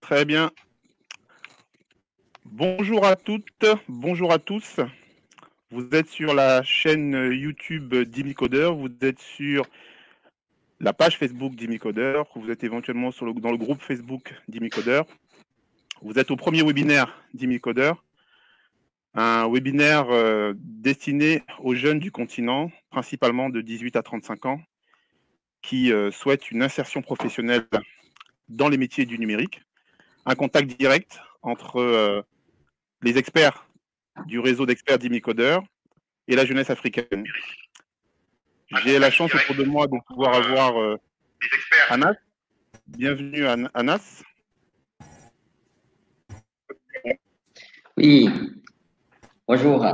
Très bien. Bonjour à toutes, bonjour à tous. Vous êtes sur la chaîne YouTube d'Imicodeur, vous êtes sur la page Facebook d'Imicodeur, vous êtes éventuellement dans le groupe Facebook d'Imicodeur. Vous êtes au premier webinaire d'Imicodeur, un webinaire euh, destiné aux jeunes du continent, principalement de 18 à 35 ans, qui euh, souhaitent une insertion professionnelle dans les métiers du numérique, un contact direct entre euh, les experts du réseau d'experts d'Imicodeur et la jeunesse africaine. J'ai la chance autour de moi de pouvoir avoir Anas. Bienvenue Anas. Oui, bonjour.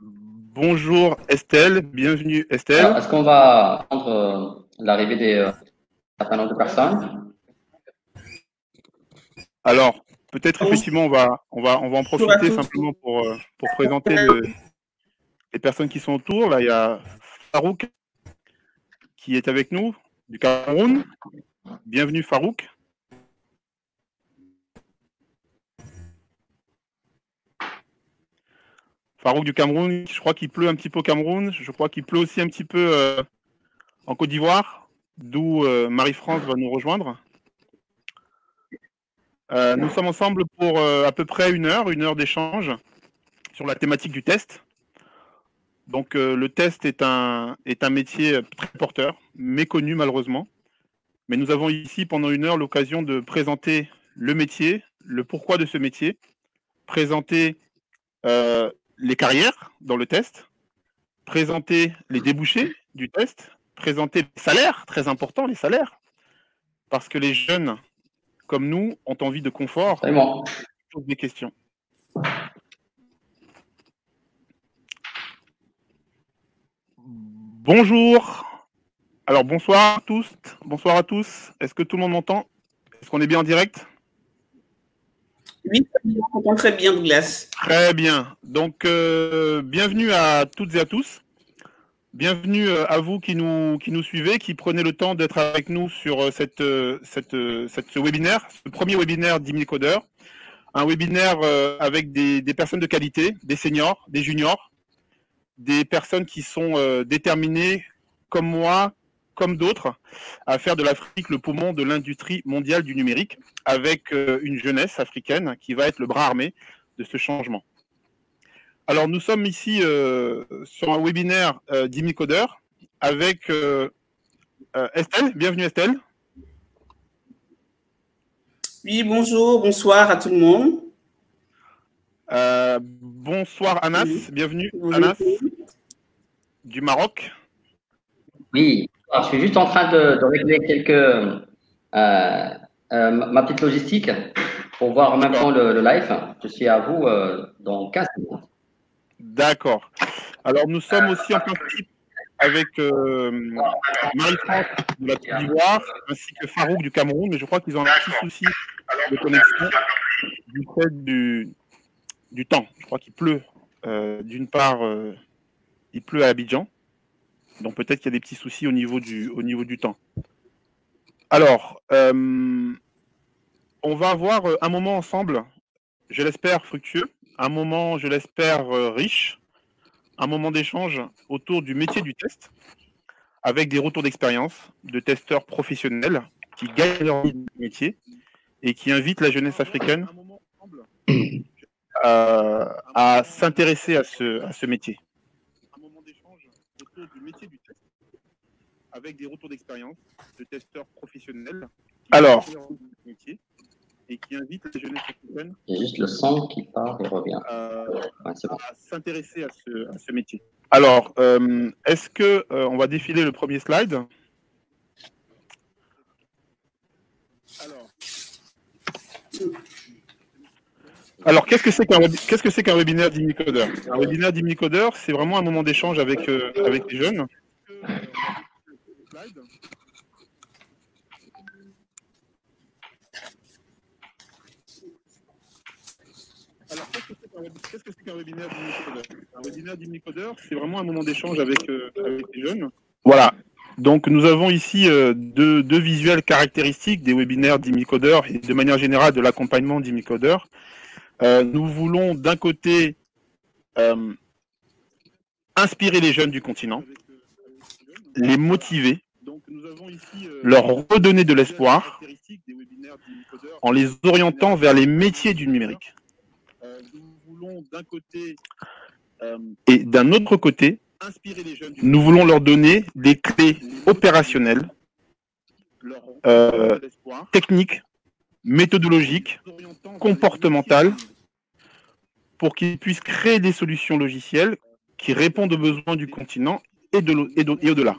Bonjour Estelle, bienvenue Estelle. Est-ce qu'on va prendre euh, l'arrivée des euh, certain nombre de personnes? Alors, peut-être effectivement, on va, on, va, on va en profiter simplement pour, euh, pour présenter les personnes qui sont autour. Là, il y a Farouk qui est avec nous du Cameroun. Bienvenue Farouk. Farouk du Cameroun, je crois qu'il pleut un petit peu au Cameroun. Je crois qu'il pleut aussi un petit peu euh, en Côte d'Ivoire, d'où euh, Marie-France va nous rejoindre. Euh, nous sommes ensemble pour à peu près une heure, une heure d'échange sur la thématique du test. Donc le test est un, est un métier très porteur, méconnu malheureusement. Mais nous avons ici pendant une heure l'occasion de présenter le métier, le pourquoi de ce métier, présenter les carrières dans le test, présenter les débouchés du test, présenter les salaires, très important les salaires, parce que les jeunes comme nous, ont envie de confort, Vraiment. des questions. Bonjour. Alors bonsoir à tous. Bonsoir à tous. Est-ce que tout le monde m'entend? Est-ce qu'on est bien en direct? Oui, très bien, Douglas. Très bien. Donc, euh, bienvenue à toutes et à tous. Bienvenue euh, à vous qui nous, qui nous suivez, qui prenez le temps d'être avec nous sur euh, cette, cette, ce webinaire, ce premier webinaire d'Imicodeur. Un webinaire avec des, des, personnes de qualité, des seniors, des juniors, des personnes qui sont déterminées, comme moi, comme d'autres, à faire de l'Afrique le poumon de l'industrie mondiale du numérique, avec une jeunesse africaine qui va être le bras armé de ce changement. Alors, nous sommes ici euh, sur un webinaire euh, d'Imicodeur avec euh, euh, Estelle. Bienvenue, Estelle. Oui, bonjour, bonsoir à tout le monde. Euh, bonsoir, Anas. Oui. Bienvenue, oui. Anas, du Maroc. Oui, Alors, je suis juste en train de, de régler quelques. ma petite logistique pour voir en même temps le, le, live. Je suis à vous dans 15 minutes. D'accord. Alors, nous sommes aussi en principe avec euh, Marie-France de la Côte d'Ivoire ainsi que Farouk du Cameroun, mais je crois qu'ils ont un petit souci de connexion du fait du, du temps. Je crois qu'il pleut. Euh, D'une part, euh, il pleut à Abidjan, donc peut-être qu'il y a des petits soucis au niveau du, au niveau du temps. Alors, euh, on va avoir un moment ensemble, je l'espère fructueux, un moment, je l'espère, euh, riche, un moment d'échange autour du métier du test, avec des retours d'expérience de testeurs professionnels qui gagnent leur métier et qui invitent la jeunesse africaine euh, à s'intéresser à ce, à ce métier. Autour du métier du test, avec des retours d'expérience de testeurs professionnels. Alors, métier et qui invite la jeunesse africaine. Il y a juste le son qui part et revient. Euh, ouais, bon. à s'intéresser à ce, à ce, métier. Alors, euh, est-ce que euh, on va défiler le premier slide? Alors, alors qu'est-ce que c'est qu'un webinaire d'Imicodeur Un webinaire d'Imicodeur, c'est vraiment un moment d'échange avec euh, avec les jeunes. Alors, qu'est-ce que c'est qu'un webinaire d'Imicodeur Un webinaire d'Imicodeur, c'est vraiment un moment d'échange avec, euh, avec les jeunes. Voilà. Donc nous avons ici euh, deux, deux, visuels caractéristiques des webinaires d'Imicodeur et de manière générale de l'accompagnement d'Imicodeur. Euh, nous voulons d'un côté euh, inspirer les jeunes du continent, les motiver, leur redonner de l'espoir en les orientant vers les métiers du numérique. Et d'un autre côté, nous voulons leur donner des clés opérationnelles, euh, techniques, méthodologiques, comportementales, pour qu'ils puissent créer des solutions logicielles qui répondent aux besoins du continent et, de, et, et au-delà.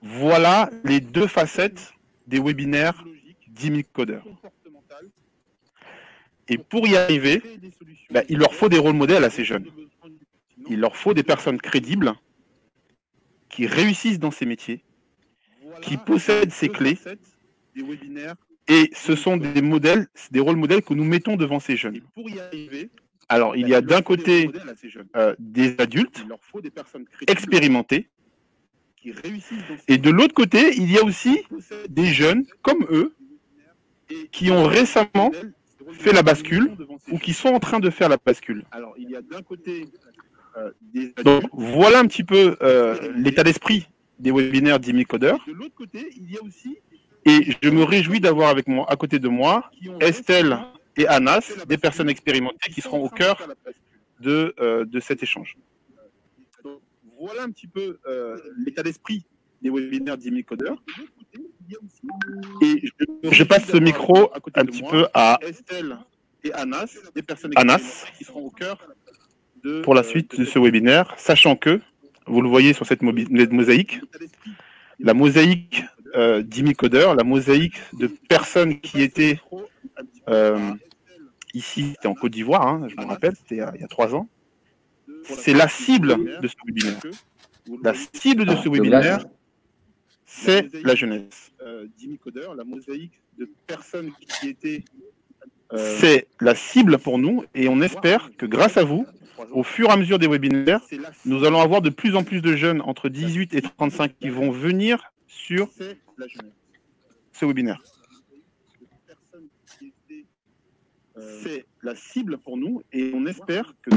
Voilà les deux facettes des webinaires d'Imicodeur. Et pour y arriver, bah, il leur faut des rôles modèles à ces jeunes. Il leur faut des personnes crédibles qui réussissent dans ces métiers, qui possèdent ces clés. Et ce sont des modèles, des rôles modèles que nous mettons devant ces jeunes. Alors, il y a d'un côté euh, des adultes expérimentés, et de l'autre côté, il y a aussi des jeunes comme eux qui ont récemment fait la bascule ou qui sont en train de faire la bascule. Alors, il y a d'un côté euh, des... Donc, voilà un petit peu euh, l'état d'esprit des webinaires d'Imicodeur. De l'autre côté, il y a aussi et je me réjouis d'avoir avec moi, à côté de moi, Estelle et Anas, des personnes expérimentées qui seront au cœur de, euh, de cet échange. Donc, voilà un petit peu euh, l'état d'esprit des webinaires d'Imicodeur. Et je, je, passe ce micro un petit peu à Estelle et Anas, des personnes Anas, qui seront au cœur de, pour la suite de ce webinaire, sachant que, vous le voyez sur cette mosaïque, la mosaïque euh, d'Imicodeur, la mosaïque de personnes qui étaient euh, ici, c'était en Côte d'Ivoire, hein, je me rappelle, c'était il y a trois ans. C'est la cible de ce webinaire. La cible de ce webinaire, c'est la jeunesse. Euh, la mosaïque de personnes qui étaient. Euh, c'est la cible pour nous et on espère que grâce à vous, au fur et à mesure des webinaires, nous allons avoir de plus en plus de jeunes entre 18 et 35 qui vont venir sur ce webinaire. C'est la cible pour nous et on espère que.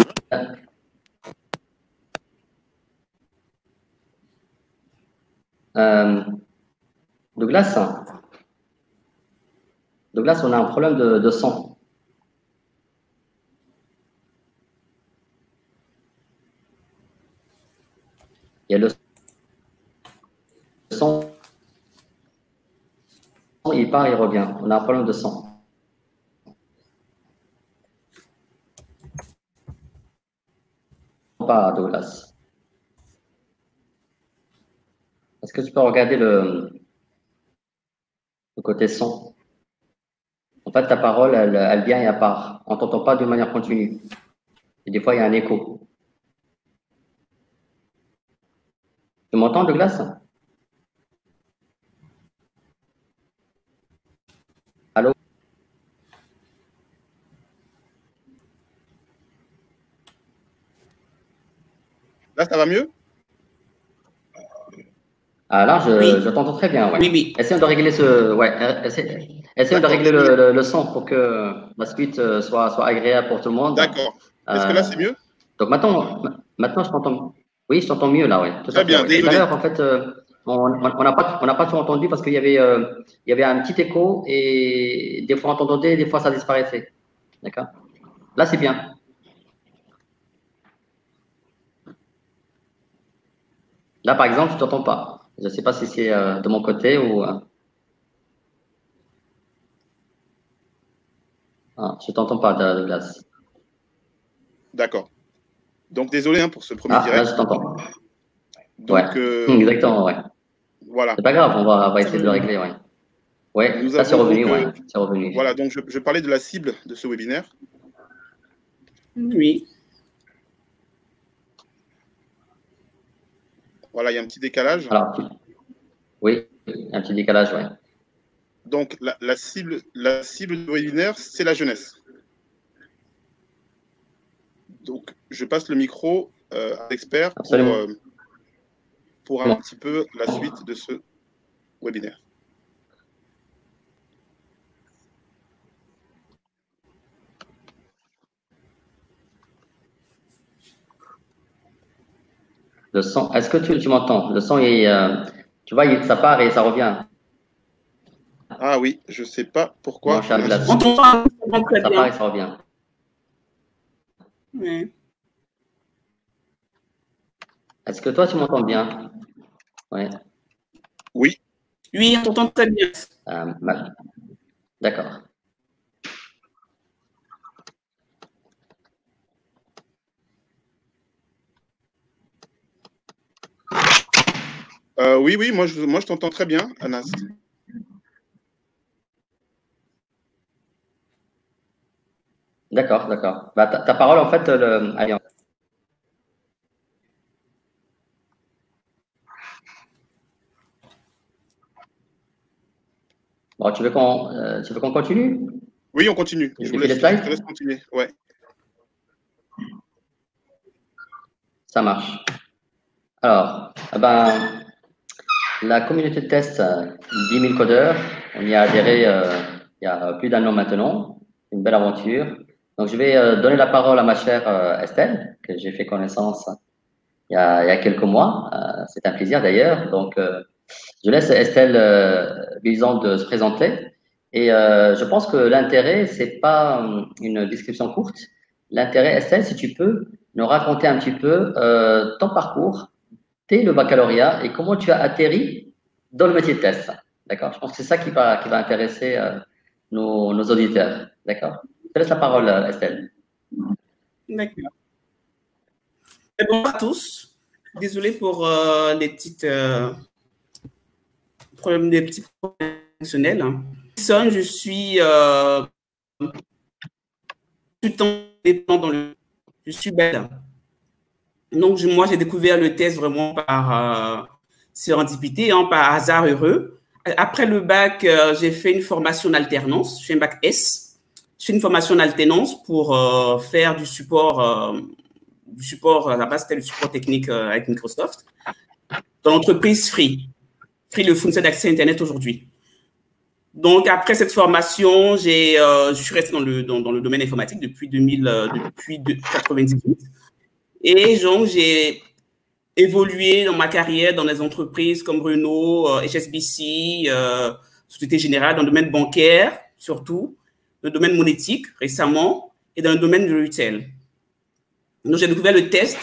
Euh, Douglas, Douglas, on a un problème de, de son. Il y a le son, il part, il revient. On a un problème de son. Pas Douglas. Est-ce que tu peux regarder le, côté son En fait, ta parole, elle, elle vient et elle part. On ne t'entend pas de manière continue. Et des fois, il y a un écho. Tu m'entends, Douglas Allô? Là, ça va mieux? Ah, là, je, oui. je t'entends très bien. Ouais. Oui, oui. Essayons de régler ce, ouais, essayons, essayons de régler le, le, le, son pour que la suite euh, soit, soit agréable pour tout le monde. D'accord. Est-ce que là, c'est mieux? Donc maintenant, maintenant, je t'entends. Oui, je t'entends mieux là, oui. Tout très bien. Tout à l'heure, en fait, euh, on n'a pas, on pas tout entendu parce qu'il y avait, euh, il y avait un petit écho et des fois on entendait, des fois ça disparaissait. D'accord. Là, c'est bien. Là, par exemple, je t'entends pas. Je ne sais pas si c'est euh, de mon côté ou. Ah, je t'entends pas, Douglas. D'accord. Donc désolé hein, pour ce premier ah, direct. Là, je t'entends. Donc, ouais. euh, Exactement, ouais. Voilà. C'est pas grave, on va, on va essayer de le régler, ouais. Ouais, Nous ça c'est revenu, donc, ouais. euh, revenu. Voilà, donc je, je parlais de la cible de ce webinaire. Oui. Voilà, il y a un petit décalage. Alors, oui, un petit décalage, ouais. Donc la, la cible, la cible du webinaire, c'est la jeunesse. Donc, je passe le micro euh, à l'expert pour, euh, pour un petit peu la suite de ce webinaire. Le son, est-ce que tu, tu m'entends? Le son, est, euh, tu vois, il, ça part et ça revient. Ah oui, je ne sais pas pourquoi. On t'entend Ça part et ça revient. Ouais. Est-ce que toi, tu m'entends bien? Oui. Oui, Oui, on t'entend très bien. Euh, ma- D'accord. Euh, oui, oui, moi je, moi, je t'entends très bien, Anas. D'accord, d'accord. Bah, ta, ta parole, en fait, le... allez, on- Bon, tu veux qu'on euh, qu'on continue? Oui, on continue. Je vous laisse, je laisse continuer. Ouais. Ça marche. Alors, eh ben, la communauté de test euh, 10 000 codeurs, on y a adhéré euh, il y a plus d'un an maintenant. Une belle aventure. Donc, je vais euh, donner la parole à ma chère euh, Estelle, que j'ai fait connaissance il y a, il y a quelques mois. C'est un plaisir d'ailleurs. Donc, je laisse Estelle euh, Bison de se présenter. Et euh, je pense que l'intérêt, c'est pas hum, une description courte. L'intérêt, Estelle, si tu peux nous raconter un petit peu euh, ton parcours dès le baccalauréat et comment tu as atterri dans le métier de test. D'accord? Je pense que c'est ça qui va, qui va intéresser euh, nos, auditeurs. D'accord? Je te laisse la parole, euh, Estelle. D'accord. Bonjour à tous. Désolé pour euh, les petites euh, des petits problèmes je suis tout temps dépendant dans le. Je suis belle. Donc, moi, j'ai découvert le test vraiment par euh, sérendipité, hein, par hasard heureux. Après le bac, euh, j'ai fait une formation en alternance. Je fais un bac S. Je fais une formation en alternance pour euh, faire du support euh, du support, à la base, c'était le support technique avec Microsoft, dans l'entreprise Free. Free, le fournisseur d'accès Internet aujourd'hui. Donc, après cette formation, j'ai, euh, je suis resté dans le, dans, le domaine informatique depuis 2000, euh, depuis de- 98. Et donc, j'ai évolué dans ma carrière dans des entreprises comme Renault, euh, HSBC, euh, Société Générale, dans le domaine bancaire, surtout, dans le domaine monétique récemment, et dans le domaine du retail. Donc, j'ai découvert le test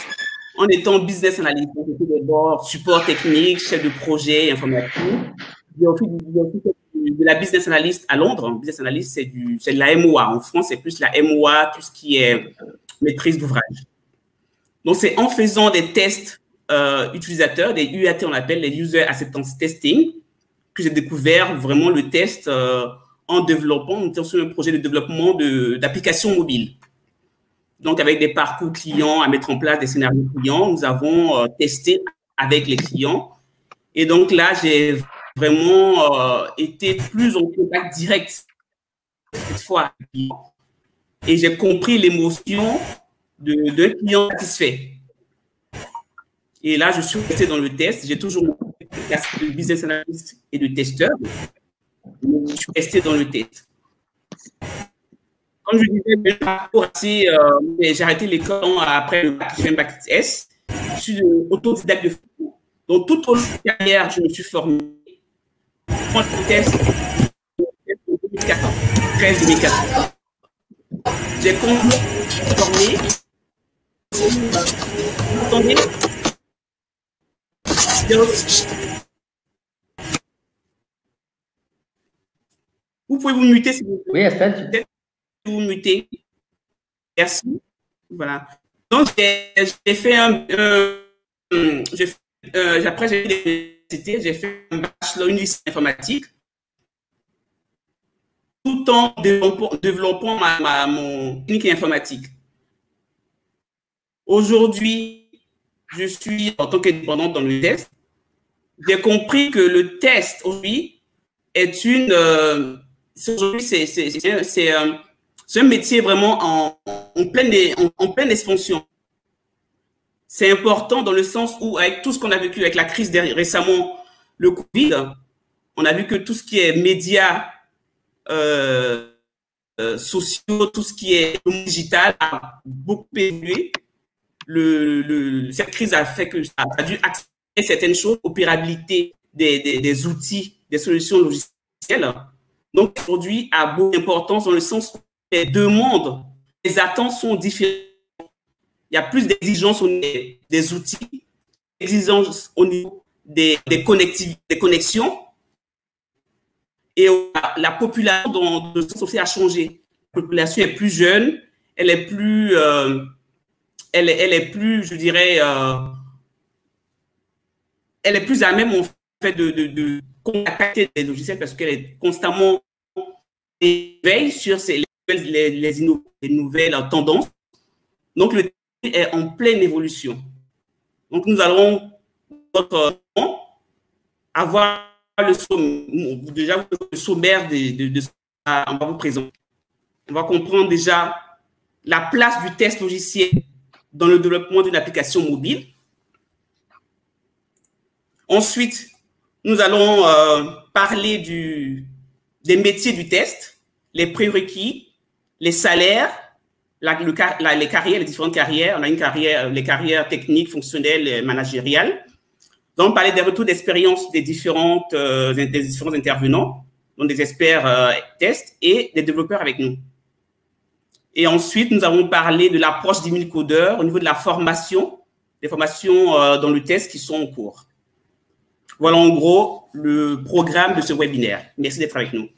en étant business analyst. D'abord support technique, chef de projet informatique. J'ai aussi, de la business analyst à Londres. Business analyst, c'est de la MOA. En France, c'est plus la MOA, tout ce qui est maîtrise d'ouvrage. Donc, c'est en faisant des tests euh, utilisateurs, des UAT, on appelle les User Acceptance Testing, que j'ai découvert vraiment le test euh, en développant, sur un projet de développement d'applications mobiles. Donc, avec des parcours clients à mettre en place, des scénarios clients, nous avons euh, testé avec les clients. Et donc là, j'ai vraiment euh, été plus en contact direct cette fois. Et j'ai compris l'émotion d'un client satisfait. Et là, je suis resté dans le test. J'ai toujours de business analyst et de testeur. Je suis resté dans le test comme je disais, j'ai euh, arrêté l'école après le bac, j'ai un bac S. Je suis autodidacte de formation. Donc, tout au long de ma carrière, je me suis formé. Moi, le test, en 2014, 13-2014. J'ai continué former. Vous entendez Vous pouvez vous muter si vous voulez Oui, Estelle, vous muter. Merci. Voilà. Donc, j'ai fait un. euh, après, j'ai fait l'université, j'ai fait un bachelor licence informatique, tout en développant, ma, ma- mon technique informatique. Aujourd'hui, je suis en tant qu'indépendante dans le test. J'ai compris que le test aujourd'hui est une. euh, aujourd'hui, c'est c'est- un métier vraiment en, pleine, expansion. C'est important dans le sens où, avec tout ce qu'on a vécu avec la crise récemment, le Covid, on a vu que tout ce qui est médias euh, euh, sociaux, tout ce qui est digital a beaucoup évolué. Cette crise a fait que ça a dû accélérer certaines choses, opérabilité des outils, des solutions logicielles. Donc, aujourd'hui, a beaucoup d'importance dans le sens où les demandes, les attentes sont différentes. Il y a plus d'exigences au niveau des outils, d'exigences au niveau des, des, des connexions. Et la population dans le sens a changé. La population est plus jeune, elle est plus, euh, elle, elle, est plus, je dirais, euh, elle est plus à même en fait de, de, de contacter les logiciels parce qu'elle est constamment éveille sur ces, les, les, nouvelles tendances. Donc, le est en pleine évolution. Donc, nous allons avoir le sommaire, déjà le sommaire de, de, de, on va vous présenter. On va comprendre déjà la place du test logiciel dans le développement d'une application mobile. Ensuite, nous allons euh, parler du, des métiers du test, les prérequis, les salaires, la, les carrières, les différentes carrières. On a une carrière, les carrières techniques, fonctionnelles, managériales. Nous allons parler des retours d'expérience des, euh, des différents intervenants, donc des experts euh, tests et des développeurs avec nous. Et ensuite, nous allons parler de l'approche des mille codeurs au niveau de la formation, des formations dans le test qui sont en cours. Voilà en gros le programme de ce webinaire. Merci d'être avec nous.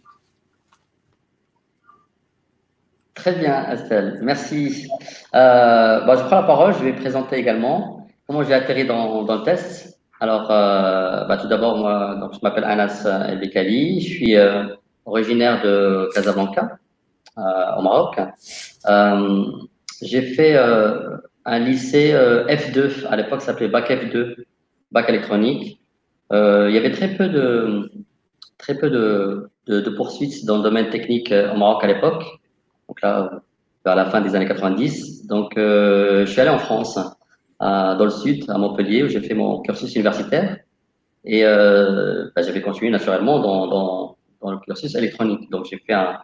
Très bien, Estelle. Merci. Euh, je prends la parole. Je vais présenter également comment j'ai atterri dans, le test? Alors, euh, bah, tout d'abord, moi, donc, je m'appelle Anas Elbekali. Je suis euh, originaire de Casablanca, euh, au Maroc. Euh, j'ai fait un lycée F2. À l'époque, ça s'appelait Bac F2, Bac électronique. Euh, il y avait très peu de, très peu de, poursuites dans le domaine technique euh, au Maroc à l'époque. Donc là, vers la fin des années 90. Donc, euh, je suis allé en France, dans le sud, à Montpellier, où j'ai fait mon cursus universitaire. Et euh, bah, j'avais continué naturellement dans, le cursus électronique. Donc, j'ai fait un,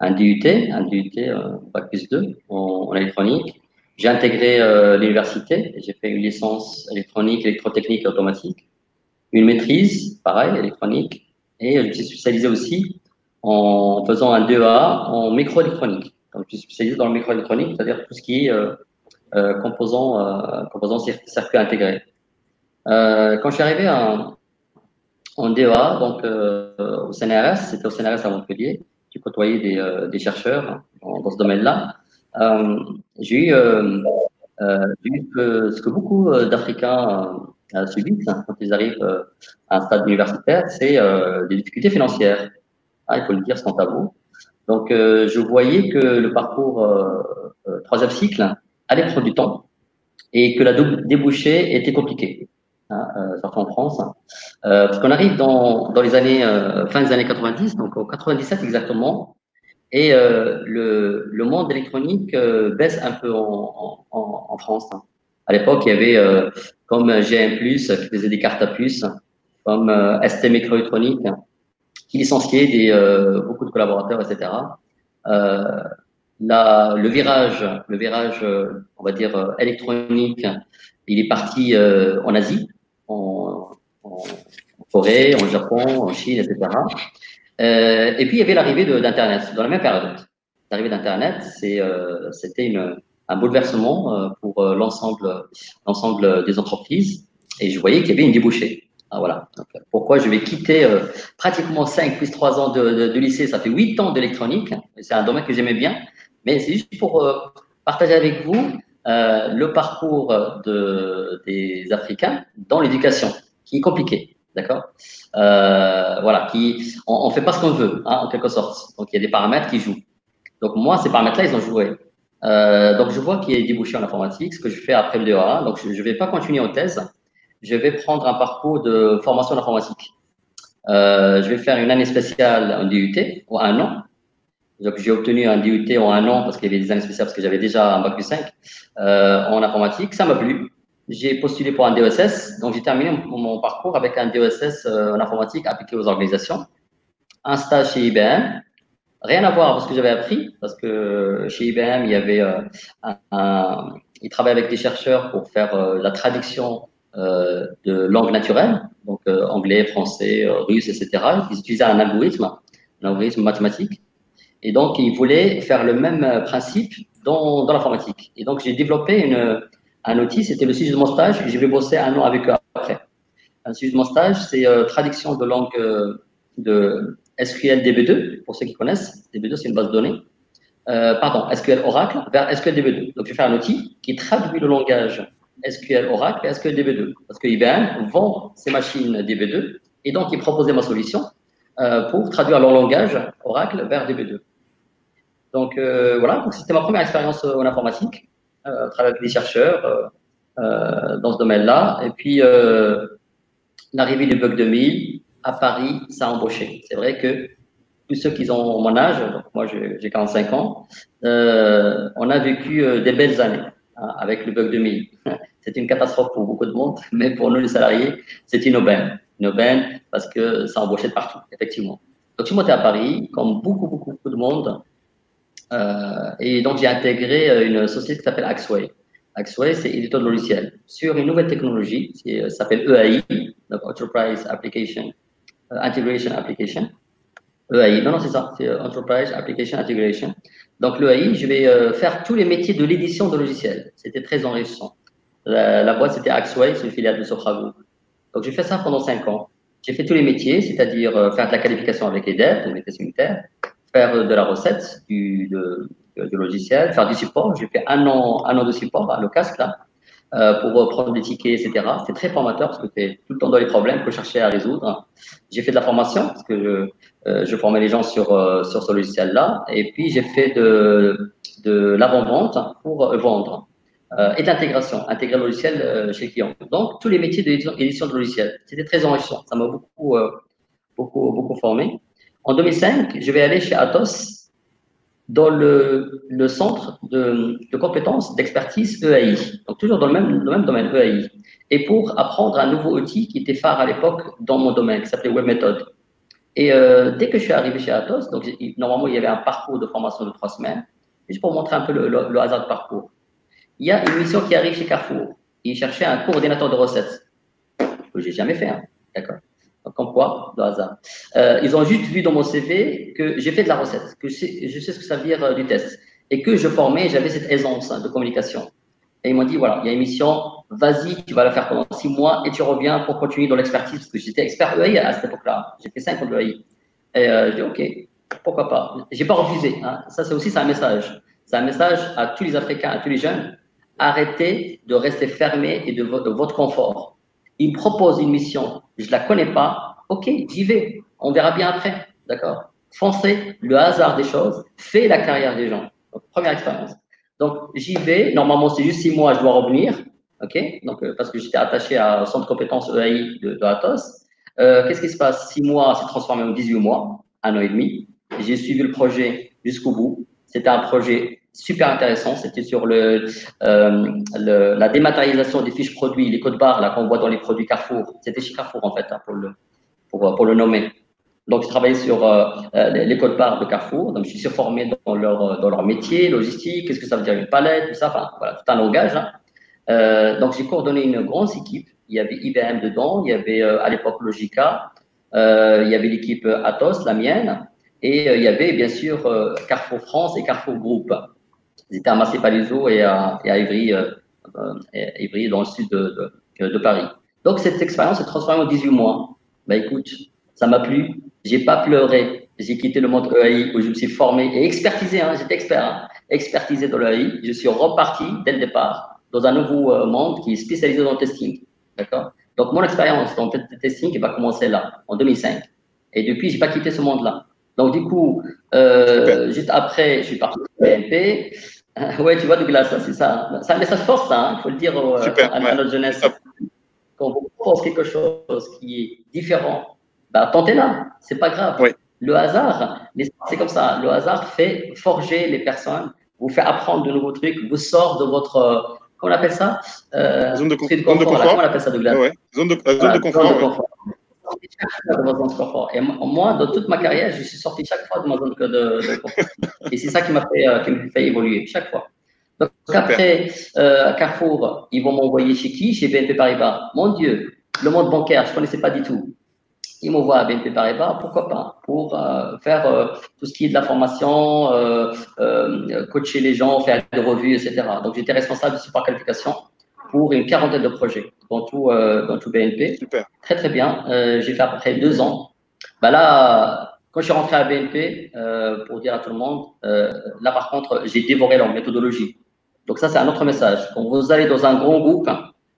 un DUT, un DUT euh, Bac plus 2 en, électronique. J'ai intégré l'université, j'ai fait une licence électronique, électrotechnique et automatique une maîtrise, pareil, électronique, et je me suis spécialisé aussi en faisant un 2A en microélectronique. Donc, je suis spécialisé dans le microélectronique, c'est-à-dire tout ce qui est euh, euh, composants, euh, composants circuits intégrés. Quand je suis arrivé en, DEA, donc au CNRS, c'était au CNRS à Montpellier, j'ai côtoyé des, chercheurs dans, ce domaine-là. j'ai eu, ce que beaucoup d'Africains subissent hein, quand ils arrivent à un stade universitaire, c'est des difficultés financières. Ah, il faut le dire sans tabou. Donc, euh, je voyais que le parcours troisième cycle allait prendre du temps et que la débouchée était compliquée, hein, surtout en France. parce qu'on arrive dans, dans les années, fin des années 90, donc au 97 exactement, et le, le monde électronique baisse un peu en, en, en France. À l'époque, il y avait euh, comme GM+, qui faisait des cartes à puces, comme euh, ST Microélectronique, qui licenciait des, euh, beaucoup de collaborateurs, etc. Euh, le virage, le virage, on va dire électronique, il est parti en Asie, en, en, Corée, en Japon, en Chine, etc. et puis il y avait l'arrivée d'Internet dans la même période. L'arrivée d'Internet, c'était un bouleversement euh, pour euh, l'ensemble, l'ensemble des entreprises. Et je voyais qu'il y avait une débouchée. Ah, voilà. pourquoi je vais quitter euh, pratiquement 5 plus 3 ans de, lycée Ça fait 8 ans d'électronique. C'est un domaine que j'aimais bien. Mais c'est juste pour partager avec vous le parcours de, des Africains dans l'éducation, qui est compliqué. D'accord? Voilà. Qui, on ne fait pas ce qu'on veut, hein, en quelque sorte. Donc, il y a des paramètres qui jouent. Donc, moi, ces paramètres-là, ils ont joué. Euh, donc, je vois qu'il y a débouché en informatique, ce que je fais après le DEA. Donc, je ne vais pas continuer en thèse. Je vais prendre un parcours de formation en informatique. Euh, je vais faire une année spéciale en DUT, ou un an. Donc, j'ai obtenu un DUT en un an parce qu'il y avait des années spéciales, parce que j'avais déjà un bac plus 5 euh, en informatique. Ça m'a plu. J'ai postulé pour un DESS. Donc, j'ai terminé mon, parcours avec un DESS euh, en informatique appliqué aux organisations. Un stage chez IBM. Rien à voir avec ce que j'avais appris, parce que chez IBM, il y avait euh, un, un, avec des chercheurs pour faire la traduction euh, de langue naturelle, donc euh, anglais, français, euh, russe, etc. Ils utilisaient un algorithme, un algorithme mathématique. Et donc, ils voulaient faire le même principe dans, dans l'informatique. Et donc, j'ai développé une, un outil, c'était le sujet de mon stage, je vais bosser un an avec eux après. Un sujet de mon stage, c'est traduction de langue de SQL DB2, pour ceux qui connaissent. DB2, c'est une base de données. Euh, pardon, SQL Oracle vers SQL DB2. Donc, je vais faire un outil qui traduit le langage SQL Oracle et SQL DB2. Parce que IBM vend ses machines DB2 et donc ils proposaient ma solution euh, pour traduire leur langage Oracle vers DB2. Donc euh, voilà, c'était ma première expérience en informatique, euh, travailler avec des chercheurs euh, euh, dans ce domaine-là. Et puis l'arrivée du Bug 2000 à Paris, ça a embauché. C'est vrai que tous ceux qui ont mon âge, donc moi j'ai 45 ans, on a vécu des belles années hein, avec le Bug 2000. c'est une catastrophe pour beaucoup de monde, mais pour nous, les salariés, c'est une aubaine. Une aubaine parce que ça embauchait de partout, effectivement. Donc, je suis monté à Paris, comme beaucoup, beaucoup, beaucoup de monde. Euh, et donc, j'ai intégré euh, une société qui s'appelle Axway. Axway, c'est éditeur de logiciels sur une nouvelle technologie, qui euh, s'appelle EAI, donc Enterprise Application, Integration Application. EAI, non, non, c'est ça, c'est Enterprise Application Integration. Donc, l'EAI, je vais faire tous les métiers de l'édition de logiciels. C'était très enrichissant. La, boîte, c'était Axway, c'est une filiale de Soprago. Donc, j'ai fait ça pendant cinq ans. J'ai fait tous les métiers, c'est-à-dire euh, faire de la qualification avec les devs, donc les tests unitaires, faire de la recette, du, de, de, logiciel, faire du support. J'ai fait un an, un an de support, à le casque, là, euh, pour prendre des tickets, etc. C'était très formateur parce que tu tout le temps dans les problèmes que je cherchais à résoudre. J'ai fait de la formation parce que je, euh, je formais les gens sur, euh, sur ce logiciel-là. Et puis, j'ai fait de, de l'avant-vente pour vendre euh, et d'intégration, intégrer le logiciel euh, chez le client. Donc, tous les métiers d'édition de logiciel. C'était très enrichissant. Ça m'a beaucoup, euh, beaucoup, beaucoup formé. En 2005, je vais aller chez Atos dans le, centre de, compétences d'expertise EAI. Donc, toujours dans le même, domaine, EAI. Et pour apprendre un nouveau outil qui était phare à l'époque dans mon domaine, qui s'appelait WebMethod. Et euh, dès que je suis arrivé chez Atos, donc normalement, il y avait un parcours de formation de trois semaines. Juste pour montrer un peu le, le hasard de parcours il y a une mission qui arrive chez Carrefour. Ils cherchaient un coordinateur de recettes. Que j'ai jamais fait, hein. D'accord. Comme quoi, de hasard. Euh, ils ont juste vu dans mon CV que j'ai fait de la recette, que je sais, ce que ça veut dire euh, du test. Et que je formais, j'avais cette aisance hein, de communication. Et ils m'ont dit, voilà, il y a une mission, vas-y, tu vas la faire pendant six mois et tu reviens pour continuer dans l'expertise, parce que j'étais expert EAI à cette époque-là. J'ai fait cinq ans de EAI. Et euh, dis, OK, pourquoi pas. J'ai pas refusé. Hein. Ça, c'est aussi, un message. C'est un message à tous les Africains, à tous les jeunes arrêtez de rester fermé et de, votre confort. Il me propose une mission, je la connais pas, ok, j'y vais, on verra bien après, d'accord. Foncez, le hasard des choses fait la carrière des gens. première expérience. Donc, j'y vais, normalement, c'est juste six mois, je dois revenir, ok. Donc, euh, parce que j'étais attaché à centre de compétences EAI de, de Atos. Euh, Qu'est-ce qui se passe? Six mois, c'est transformé en 18 mois, un an et demi. J'ai suivi le projet jusqu'au bout. C'était un projet super intéressant. C'était sur euh, le, la dématérialisation des fiches produits, les codes barres qu'on voit dans les produits Carrefour. C'était chez Carrefour en fait hein, pour le pour, pour le nommer. Donc, je travaillais sur euh, euh les codes barres de Carrefour. Donc, je suis formé dans leur, dans leur métier, logistique, qu'est-ce que ça veut dire une palette, tout ça, enfin, tout un langage. Hein. Euh, donc, j'ai coordonné une grosse équipe. Il y avait IBM dedans, il y avait euh, à l'époque Logica, euh, il y avait l'équipe Atos, la mienne, et il y avait bien sûr Carrefour France et Carrefour Group. Ils étaient à Massé-Palaiseau et à, et à Ivry, euh, euh Ivry, dans le sud de, de, de, Paris. Donc, cette expérience s'est transformée en 18 mois. Ben, écoute, ça m'a plu. J'ai pas pleuré. J'ai quitté le monde EAI où je me suis formé et expertisé. Hein, J'étais expert, hein, expertisé dans l'EAI. Je suis reparti dès le départ dans un nouveau euh, monde qui est spécialisé dans le testing. D'accord? Donc, mon expérience dans le testing va commencer là, en 2005. Et depuis, j'ai pas quitté ce monde-là. Donc, du coup, euh, juste après, je suis parti de BNP. Ouais, tu vois, Douglas, c'est ça. C'est un message fort, ça, hein, il faut le dire à, notre jeunesse. Quand on vous propose quelque chose qui est différent, bah, tentez-la, c'est pas grave. Le hasard, c'est comme ça. Le hasard fait forger les personnes, vous fait apprendre de nouveaux trucs, vous sort de votre, comment on appelle ça euh, Zone de, confort. Zone de confort. comment on appelle ça, Douglas? Ouais. Zone de, euh, zone de confort. Zone de confort. Et moi, dans toute ma carrière, je suis sorti chaque fois de ma zone de, confort. Et c'est ça qui m'a fait, euh, qui fait évoluer chaque fois. Donc après euh, Carrefour, ils vont m'envoyer chez qui? Chez BNP Paribas. Mon Dieu, le monde bancaire, je ne connaissais pas du tout ils m'envoient à BNP Paribas, pourquoi pas, pour euh, faire euh, tout ce qui est de la formation, coacher les gens, faire des revues, etc. Donc, j'étais responsable de support qualification pour une quarantaine de projets dans tout, dans tout BNP. Super. Très, très bien. j'ai fait à peu près deux ans. Bah là, quand je suis rentré à BNP, pour dire à tout le monde, là, par contre, j'ai dévoré leur méthodologie. Donc, ça, c'est un autre message. Quand vous allez dans un grand groupe,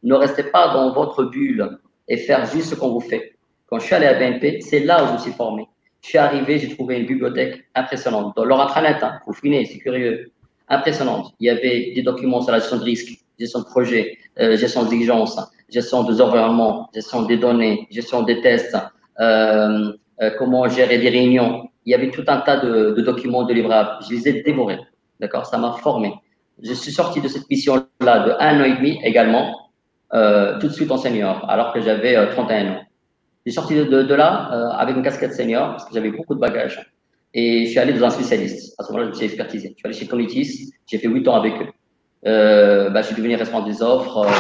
ne restez pas dans votre bulle et faire juste ce qu'on vous fait quand je suis allé à BNP, c'est là où je me suis formé. Je suis arrivé, j'ai trouvé une bibliothèque impressionnante. Dans leur intranet, hein, vous fouinez, c'est curieux. Impressionnante. Il y avait des documents sur la gestion de risque, gestion de projet, euh, gestion d'exigence, gestion des environnements, gestion des données, gestion des tests, euh, euh, comment gérer des réunions. Il y avait tout un tas de, documents, de livrables. Je les ai dévorés. D'accord? Ça m'a formé. Je suis sorti de cette mission-là de un an et demi également, tout de suite en senior, alors que j'avais 31 ans. J'ai sorti de, là avec une casquette senior parce que j'avais beaucoup de bagages. Et je suis allé dans un spécialiste. À ce moment-là, je me suis expertisé. Je suis allé chez Comitis. J'ai fait huit ans avec eux. Euh, bah, je suis devenu responsable des offres, euh,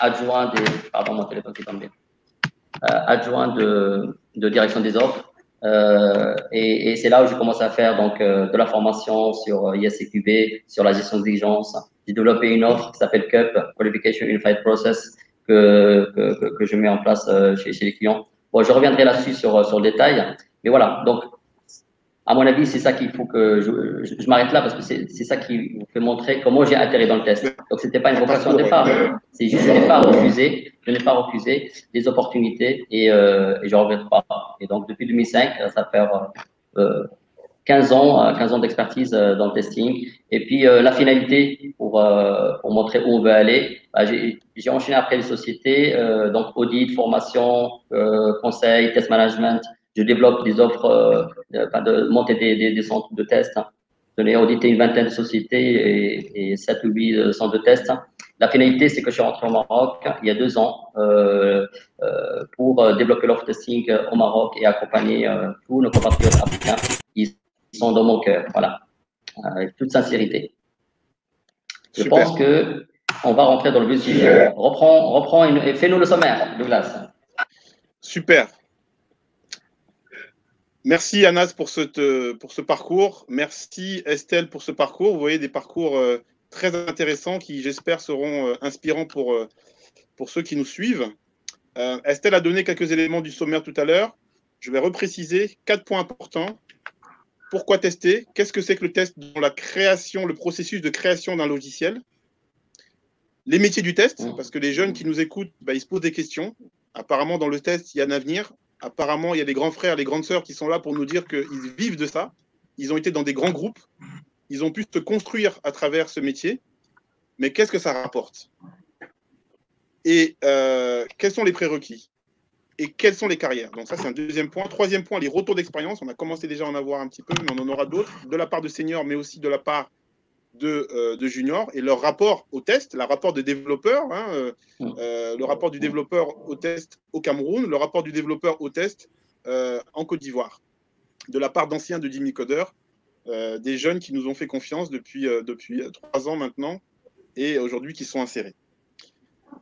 adjoint des. Pardon, mon téléphone qui tombé. Euh, adjoint de, de, direction des offres. Euh, et, et c'est là où j'ai commencé à faire donc de la formation sur ISCQB, sur la gestion d'exigence. J'ai développé une offre qui s'appelle CUP, Qualification Unified Process, que, que, que je mets en place chez, chez les clients. Bon, je reviendrai là-dessus sur, sur le détail. Mais voilà, donc, à mon avis, c'est ça qu'il faut que je, je, m'arrête là parce que c'est ça qui vous fait montrer comment j'ai atterri dans le test. Donc, c'était pas une vocation au départ. C'est juste, je n'ai pas refusé, je n'ai pas refusé des opportunités et, euh, et je regrette pas. Et donc, depuis 2005, ça fait euh, 15 ans, 15 ans d'expertise euh, dans le testing. Et puis euh, la finalité pour, euh, pour montrer où on veut aller, bah, j'ai enchaîné après les sociétés, donc audit, formation, conseil, test management. Je développe des offres, de monter des, des, des, centres de tests. Hein. Je audité une vingtaine de sociétés et, et 7 ou 8 centres de tests. La finalité, c'est que je suis rentré au Maroc il y a deux ans euh, euh, pour développer l'offre testing au Maroc et accompagner euh, tous nos compatriotes africains sont dans mon cœur. Voilà, avec toute sincérité. Je pense que on va rentrer dans le vif du sujet. Reprends, reprends et fais-nous le sommaire, Douglas. Super. Merci Anas pour ce, pour ce parcours. Merci Estelle pour ce parcours. Vous voyez des parcours euh, très intéressants qui, j'espère, seront euh, inspirants pour, euh, pour ceux qui nous suivent. Estelle a donné quelques éléments du sommaire tout à l'heure. Je vais repréciser quatre points importants pourquoi tester? Qu'est-ce que c'est que le test dans la création, le processus de création d'un logiciel? Les métiers du test, mmh. parce que les jeunes qui nous écoutent, bah, ils se posent des questions. Apparemment, dans le test, il y a un avenir. Apparemment, il y a des grands frères, les grandes sœurs qui sont là pour nous dire qu'ils vivent de ça. Ils ont été dans des grands groupes. Ils ont pu se construire à travers ce métier. Mais qu'est-ce que ça rapporte? Et euh, quels sont les prérequis? Et quelles sont les carrières? Donc ça, c'est un deuxième point. Troisième point, les retours d'expérience. On a commencé déjà à en avoir un petit peu, mais on en aura d'autres, de la part de seniors, mais aussi de la part de, euh, de juniors, et leur rapport au test, le rapport de développeur, hein, euh, euh, le rapport du développeur au test au Cameroun, le rapport du développeur au test en Côte d'Ivoire, de la part d'anciens de Jimmy Coder, des jeunes qui nous ont fait confiance depuis, depuis trois ans maintenant, et aujourd'hui qui sont insérés.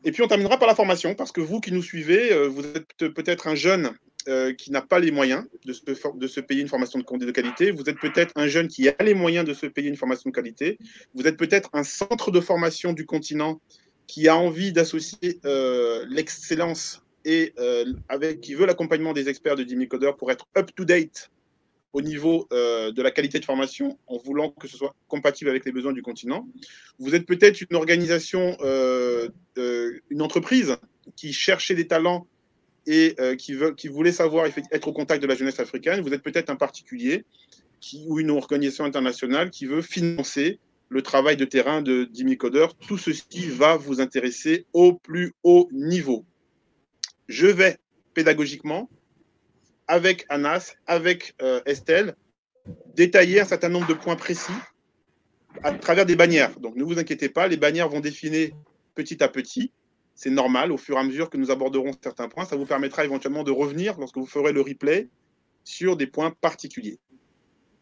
Et puis on terminera par la formation, parce que vous qui nous suivez, vous êtes peut-être un jeune euh, qui n'a pas les moyens de se, payer une formation de, qualité. Vous êtes peut-être un jeune qui a les moyens de se payer une formation de qualité. Vous êtes peut-être un centre de formation du continent qui a envie d'associer euh, l'excellence et euh, qui veut l'accompagnement des experts de Jimmy Coder pour être up to date au niveau de la qualité de formation en voulant que ce soit compatible avec les besoins du continent. Vous êtes peut-être une organisation, une entreprise qui cherchait des talents et euh, qui, veut, qui voulait savoir être au contact de la jeunesse africaine. Vous êtes peut-être un particulier ou une organisation internationale qui veut financer le travail de terrain de Dimi Coder. Tout ceci va vous intéresser au plus haut niveau. Je vais pédagogiquement avec Anas, avec euh, Estelle, détailler un certain nombre de points précis à travers des bannières. Donc ne vous inquiétez pas, les bannières vont définir petit à petit. C'est normal, au fur et à mesure que nous aborderons certains points, ça vous permettra éventuellement de revenir lorsque vous ferez le replay sur des points particuliers.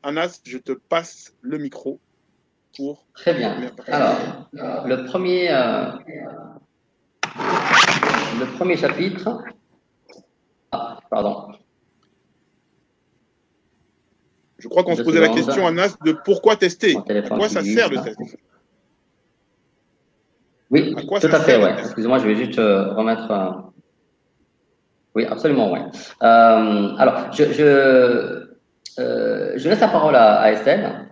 Anas, je te passe le micro pour. Très bien. Alors, le premier, euh, le premier chapitre. Ah, pardon. Je crois qu'on se posait la question, Anas, de pourquoi tester? À quoi ça sert le test? Oui, tout à fait, ouais. Excusez-moi, je vais juste euh, remettre. Euh, oui, absolument, ouais. Euh, alors, je, je, laisse la parole à, Estelle.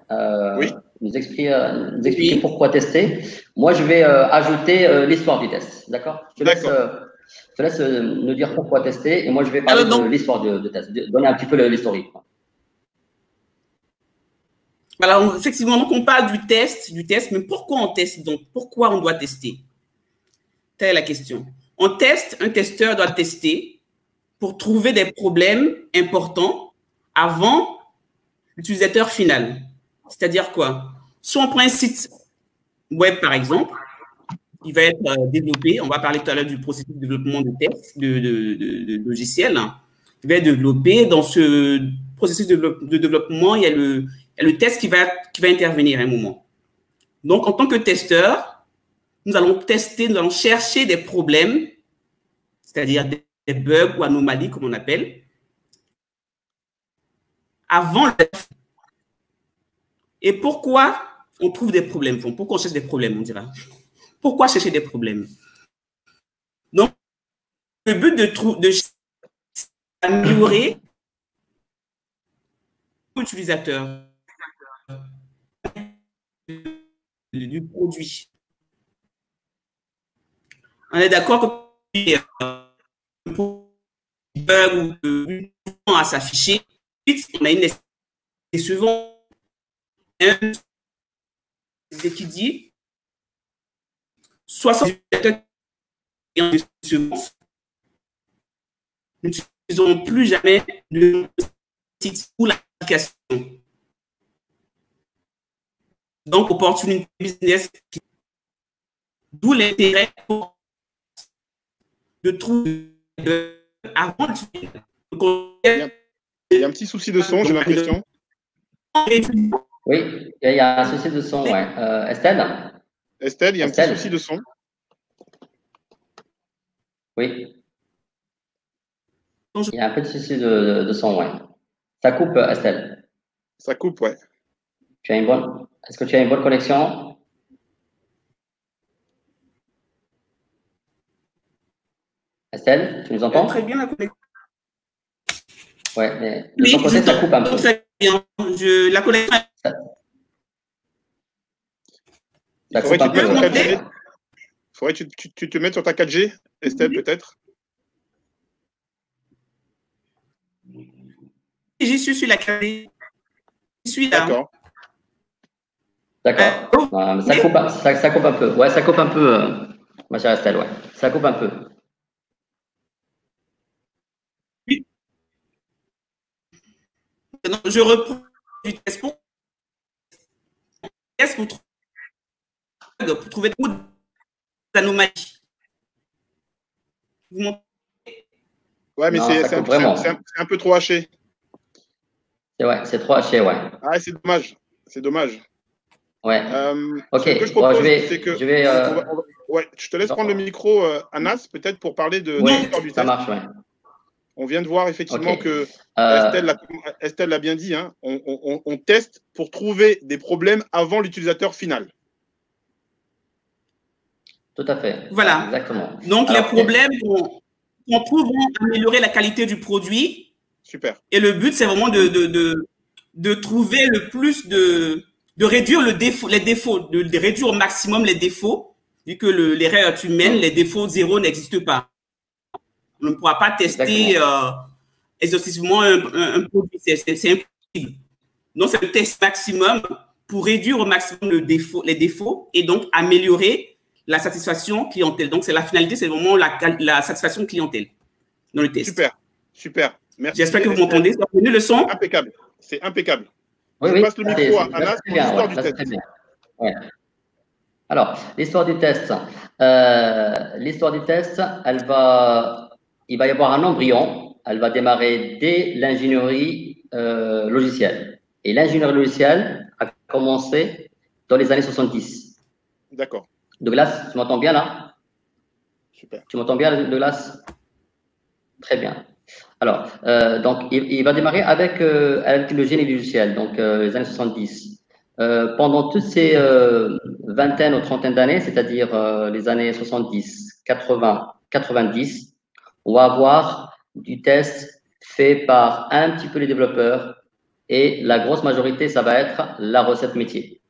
oui. Nous expliquer, nous expliquer pourquoi tester. Moi, je vais ajouter l'histoire du test. D'accord? Je te laisse, je laisse nous dire pourquoi tester et moi, je vais parler de l'histoire du, test, donner un petit peu l'historique. Alors, effectivement, donc on parle du test, du test, mais pourquoi on teste donc? Pourquoi on doit tester? Telle est la question. On teste, un testeur doit tester pour trouver des problèmes importants avant l'utilisateur final. C'est-à-dire quoi? Si on prend un site web, par exemple, il va être euh, développé. On va parler tout à l'heure du processus de développement de test, de, de, logiciel. Il va être développé. Dans ce processus de, développement, il y a le, le test qui va, qui va intervenir à un moment. Donc, en tant que testeur, nous allons tester, nous allons chercher des problèmes, c'est-à-dire des, bugs ou anomalies, comme on appelle, avant le Et pourquoi on trouve des problèmes Pourquoi on cherche des problèmes, on dira. Pourquoi chercher des problèmes? Donc, le but de, de améliorer l'utilisateur du produit. On est d'accord que bug ou à s'afficher, on a une et souvent un qui dit 60 nous n'utilisons plus jamais le site ou l'application. Donc, opportunité business, d'où l'intérêt de trouver avant de... Il y a un petit souci de son, j'ai l'impression. Oui, il y a un souci de son, ouais. Euh, Estelle? Estelle, il y a un petit souci de son. Oui. Il y a un petit souci de, de son, ouais. Ça coupe, Estelle. Ça coupe, ouais. Tu as une bonne... Est-ce que tu as une bonne connexion? Estelle, tu nous entends? Très bien la connexion. Ouais, mais de ton côté, ça coupe un peu. Bien. Je, la connexion. Ça, ça coupe un peu. Il faudrait que tu, tu, te mettes sur ta 4G, Estelle, peut-être J'y suis sur la 4G. Je suis là. D'accord. D'accord. Euh, ça, coupe, ça, coupe, un peu. Ouais, ça coupe un peu, euh, ma chère Estelle, ouais. Ça coupe un peu. je reprends du test pour, pour, pour trouver des anomalies. Vous Ouais, mais c'est un, un, peu trop haché. C'est ouais, c'est trop haché, ouais. Ah, c'est dommage. C'est dommage. Ouais. Euh, ok. Ce que je propose, je vais, que je, vais, euh, ouais, je te laisse prendre le micro, euh, Anas, peut-être pour parler de, l'histoire du test. Ça marche, ouais. On vient de voir effectivement que euh, Estelle l'a bien dit, hein, on, on, on, teste pour trouver des problèmes avant l'utilisateur final. Tout à fait. Voilà. Exactement. Donc, les problèmes qu'on trouve vont améliorer la qualité du produit. Super. Et le but, c'est vraiment de, de, de, de trouver le plus de, de réduire le défaut, les défauts, de, réduire au maximum les défauts, vu que l'erreur est humaine, les défauts zéro n'existent pas. On ne pourra pas tester euh, exhaustivement un, produit, c'est impossible. Donc, c'est le test maximum pour réduire au maximum le défaut, les défauts et donc améliorer la satisfaction clientèle. Donc, c'est la finalité, c'est vraiment la, la satisfaction clientèle dans le test. Super, super. J'espère que vous m'entendez. C'est le son Impeccable. C'est impeccable. Oui, Je oui, passe le micro à Anas pour bien, l'histoire ouais, du là, c'est test. très bien. Ouais. Alors, l'histoire du test. Euh, l'histoire du test, elle va, il va y avoir un embryon. Elle va démarrer dès l'ingénierie euh, logicielle. Et l'ingénierie logicielle a commencé dans les années 70. D'accord. Douglas, tu m'entends bien là? Super. Tu m'entends bien, Douglas? Très bien. Alors, euh, donc, il, il va démarrer avec, euh, avec le génie logiciel, donc euh, les années 70. Euh, pendant toutes ces euh, vingtaines ou trentaines d'années, c'est-à-dire euh, les années 70, 80, 90, on va avoir du test fait par un petit peu les développeurs et la grosse majorité, ça va être la recette métier.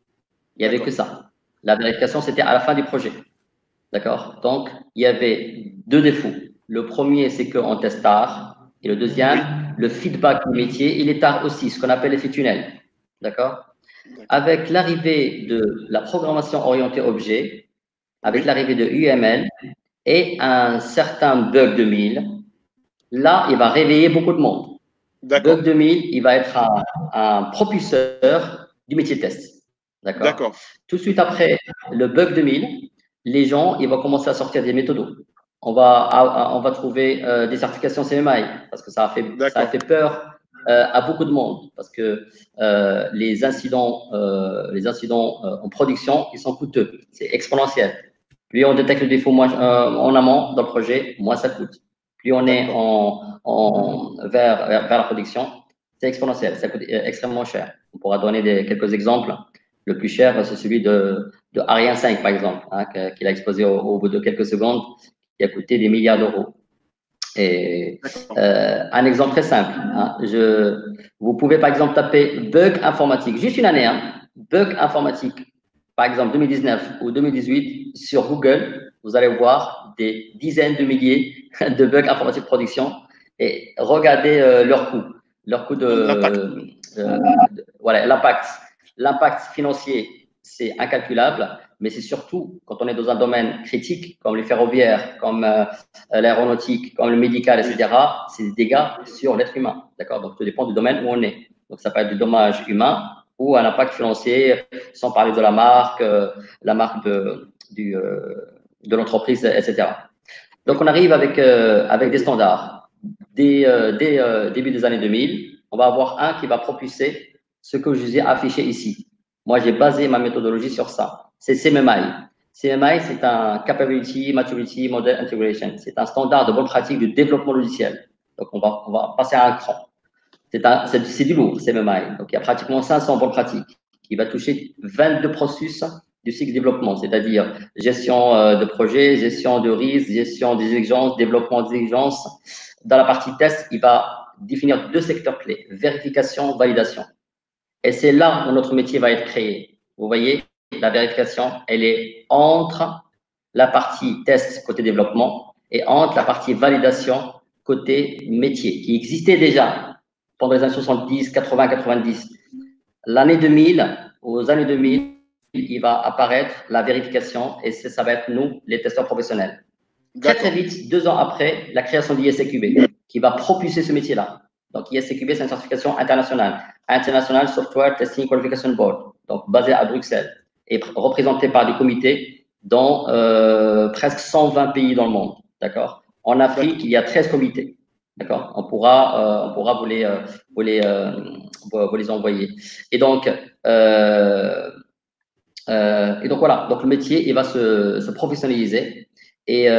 Il n'y avait que ça. La vérification, c'était à la fin du projet. D'accord? Donc, il y avait deux défauts. Le premier, c'est qu'on teste tard. Et le deuxième, le feedback du métier, il est tard aussi, ce qu'on appelle l'effet tunnel. D'accord? Avec l'arrivée de la programmation orientée objet, avec l'arrivée de UML et un certain bug 2000, là, il va réveiller beaucoup de monde. Bug 2000, il va être un, un propulseur du métier de test. D'accord? D'accord. tout de suite après le bug 2000, les gens, ils vont commencer à sortir des méthodos. On va, à- à- on va trouver euh, des certifications CMI parce que ça a fait, ça a fait peur euh, à beaucoup de monde parce que euh, les incidents, euh, les incidents euh, en production, ils sont coûteux. C'est exponentiel. Plus on détecte le défaut moins, euh, en amont dans le projet, moins ça coûte. Plus on est en, en, vers, vers, vers la production, c'est exponentiel. Ça coûte extrêmement cher. On pourra donner des, quelques exemples. Le plus cher, c'est celui de, de Ariane 5, par exemple, hein, qu'il a explosé au, au bout de quelques secondes, qui a coûté des milliards d'euros. Et euh, un exemple très simple. hein, je, vous pouvez, par exemple, taper bug informatique, juste une année, hein, bug informatique, par exemple 2019 ou 2018, sur Google, vous allez voir des dizaines de milliers de bugs informatique production et regardez euh, leur coût, leur coût de, euh, de- voilà, l'impact. L'impact financier, c'est incalculable, mais c'est surtout quand on est dans un domaine critique, comme les ferroviaires, comme euh, l'aéronautique, comme le médical, etc., c'est des dégâts sur l'être humain. D'accord? Donc, tout dépend du domaine où on est. Donc, ça peut être du dommage humain ou un impact financier, sans parler de la marque, euh, la marque de, euh, l'entreprise, etc. Donc, on arrive avec, avec des standards. Dès, dès début des années 2000, on va avoir un qui va propulser ce que je vous ai affiché ici. Moi, j'ai basé ma méthodologie sur ça. C'est CMMI. CMMI, c'est un Capability Maturity Model Integration. C'est un standard de bonne pratique du développement logiciel. Donc, on va, on va passer à un cran. C'est du lourd, CMMI. Donc, il y a pratiquement 500 bonnes pratiques qui va toucher 22 processus du cycle développement, c'est-à-dire gestion euh, de projet, gestion de risque, gestion des exigences, développement des exigences. Dans la partie test, il va définir deux secteurs clés, vérification, validation. Et c'est là où notre métier va être créé. Vous voyez, la vérification, elle est entre la partie test côté développement et entre la partie validation côté métier, qui existait déjà pendant les années 70, 80, 90. L'année 2000, aux années 2000, il va apparaître la vérification et ça va être nous, les testeurs professionnels. Très, très vite, deux ans après, la création de l'ISCQB, qui va propulser ce métier-là. Donc, ISCQB, c'est une certification internationale. International Software Testing Qualification Board, donc basée à Bruxelles et pr- représentée par des comités dans euh, presque 120 pays dans le monde. D'accord? En Afrique, il y a 13 comités. D'accord? On pourra, euh, on pourra vous les, euh, vous les, euh, vous, les envoyer. Et donc, euh, euh, et donc voilà. Donc le métier, il va se, se professionnaliser et, et,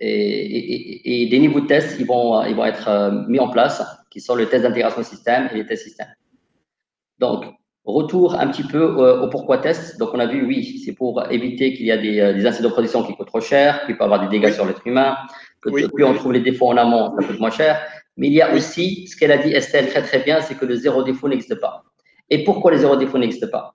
et, et- des niveaux de tests, ils vont, ils vont être mis en place, qui sont les tests d'intégration système et les tests système. Donc, retour un petit peu euh, au pourquoi test. Donc, on a vu, oui, c'est pour éviter qu'il y a des, euh, des incidents de production qui coûtent trop cher, qu'il peut avoir des dégâts Oui. sur l'être humain, que Oui. plus on trouve les défauts en amont, ça coûte moins cher. Mais il y a aussi, ce qu'elle a dit Estelle très très bien, c'est que le zéro défaut n'existe pas. Et pourquoi le zéro défaut n'existe pas?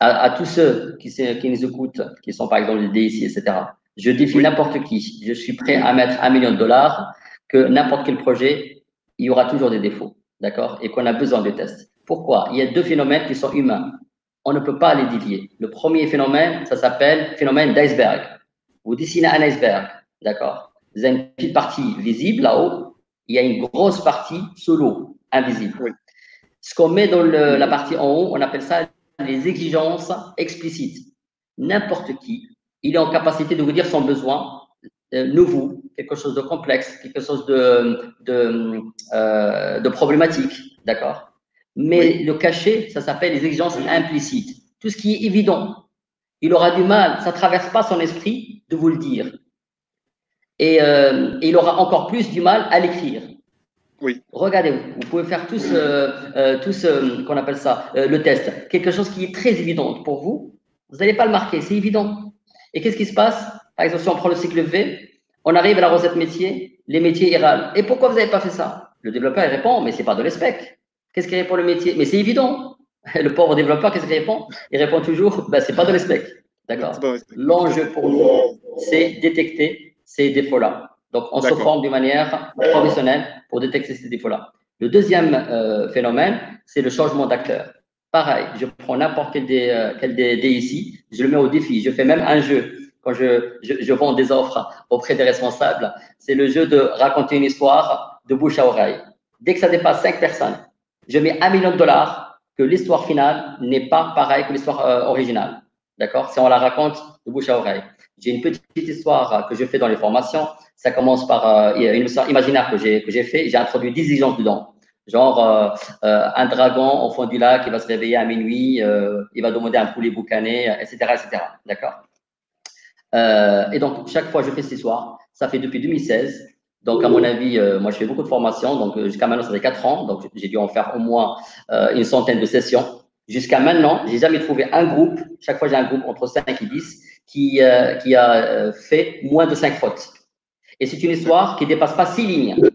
À, à tous ceux qui, nous écoutent, qui sont par exemple des DIC, etc., je défie Oui. n'importe qui. Je suis prêt à mettre un million de dollars que n'importe quel projet, il y aura toujours des défauts, d'accord Et qu'on a besoin de tests. Pourquoi? Il y a deux phénomènes qui sont humains. On ne peut pas les dévier. Le premier phénomène, ça s'appelle phénomène d'iceberg. Vous dessinez un iceberg, d'accord? Vous avez une petite partie visible là-haut il y a une grosse partie solo, invisible. Ce qu'on met dans la partie en haut, on appelle ça les exigences explicites. N'importe qui, il est en capacité de vous dire son besoin euh, nouveau, quelque chose de complexe, quelque chose de, de, euh, de problématique, d'accord? Mais le cachet, ça s'appelle les exigences implicites. Tout ce qui est évident, il aura du mal, ça ne traverse pas son esprit de vous le dire. Et, euh, il aura encore plus du mal à l'écrire. Oui. Regardez, vous pouvez faire tous, euh, tous qu'on appelle ça, le test. Quelque chose qui est très évident pour vous, vous n'allez pas le marquer, c'est évident. Et qu'est-ce qui se passe? Par exemple, si on prend le cycle V, on arrive à la recette métier, les métiers irralent. Et pourquoi vous n'avez pas fait ça? Le développeur il répond, mais c'est pas de l'espec. Qu'est-ce qu'il répond le métier? Mais c'est évident. Le pauvre développeur, qu'est-ce qu'il répond? Il répond toujours, ben, c'est pas de l'espec. D'accord? L'enjeu pour nous, c'est détecter ces défauts-là. Donc, on se forme d'une manière professionnelle pour détecter ces défauts-là. Le deuxième euh, phénomène, c'est le changement d'acteur. Pareil, je prends n'importe quel des, euh, quel ici, je le mets au défi. Je fais même un jeu quand je, je, vends des offres auprès des responsables, c'est le jeu de raconter une histoire de bouche à oreille. Dès que ça dépasse cinq personnes, je mets un million de dollars que l'histoire finale n'est pas pareille que l'histoire euh, originale. D'accord? Si on la raconte de bouche à oreille. J'ai une petite histoire que je fais dans les formations. Ça commence par euh, une histoire imaginaire que j'ai que j'ai fait. J'ai introduit 10 exigences dedans. Genre euh, un dragon au fond du lac, il va se réveiller à minuit, il va demander un poulet boucané, etc., etc. D'accord? Et donc, chaque fois, je fais cette histoire. Ça fait depuis 2016. Donc, à mon avis, euh, moi, je fais beaucoup de formations. Donc, euh, jusqu'à maintenant, ça fait quatre ans. Donc, j'ai dû en faire au moins une centaine de sessions. Jusqu'à maintenant, j'ai jamais trouvé un groupe. Chaque fois, j'ai un groupe entre 5 et 10 qui, qui a fait moins de 5 fautes. Et c'est une histoire qui dépasse pas 6 lignes.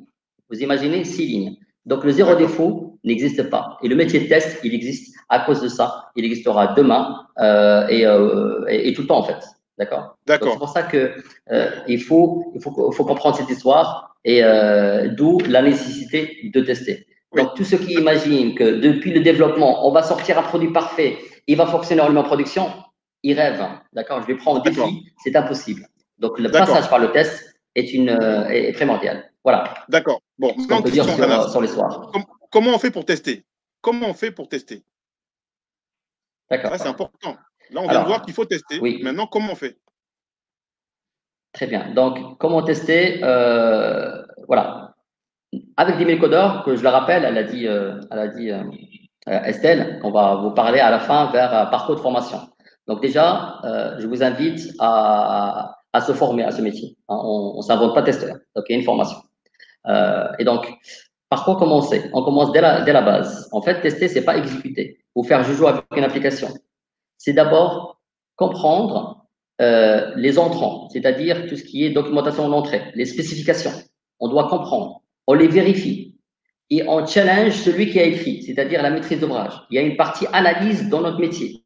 Vous imaginez 6 lignes. Donc, le zéro défaut n'existe pas. Et le métier de test, il existe à cause de ça. Il existera demain et, et, et tout le temps, en fait. D'accord D'accord. C'est pour ça que euh, il, faut, il faut, faut, comprendre cette histoire et euh, d'où la nécessité de tester. Donc, tous ceux qui imaginent que depuis le développement, on va sortir un produit parfait, il va fonctionner en production, ils rêvent. D'accord? Je vais prendre au défi, c'est impossible. Donc, le passage par le test est, une, euh, est primordial. Voilà. D'accord. Bon, ce qu'on peut dire sur, sur l'histoire. Comment on fait pour tester? Comment on fait pour tester? D'accord. c'est important. Là, on vient de voir qu'il faut tester. Oui. Maintenant, comment on fait? Très bien. Donc, comment tester euh, Voilà. Avec 10 000 codeurs, que je le rappelle, elle a dit, euh, elle a dit euh, Estelle, on va vous parler à la fin vers parcours de formation. Donc déjà, je vous invite à, à, se former à ce métier. Hein, on ne s'invente pas testeur. Donc, il y a une formation. et donc, par quoi commencer? On commence dès la, dès la base. En fait, tester, c'est pas exécuter ou faire joujou avec une application c'est d'abord comprendre euh, les entrants, c'est-à-dire tout ce qui est documentation d'entrée, les spécifications. On doit comprendre, on les vérifie et on challenge celui qui a écrit, c'est-à-dire la maîtrise d'ouvrage. Il y a une partie analyse dans notre métier.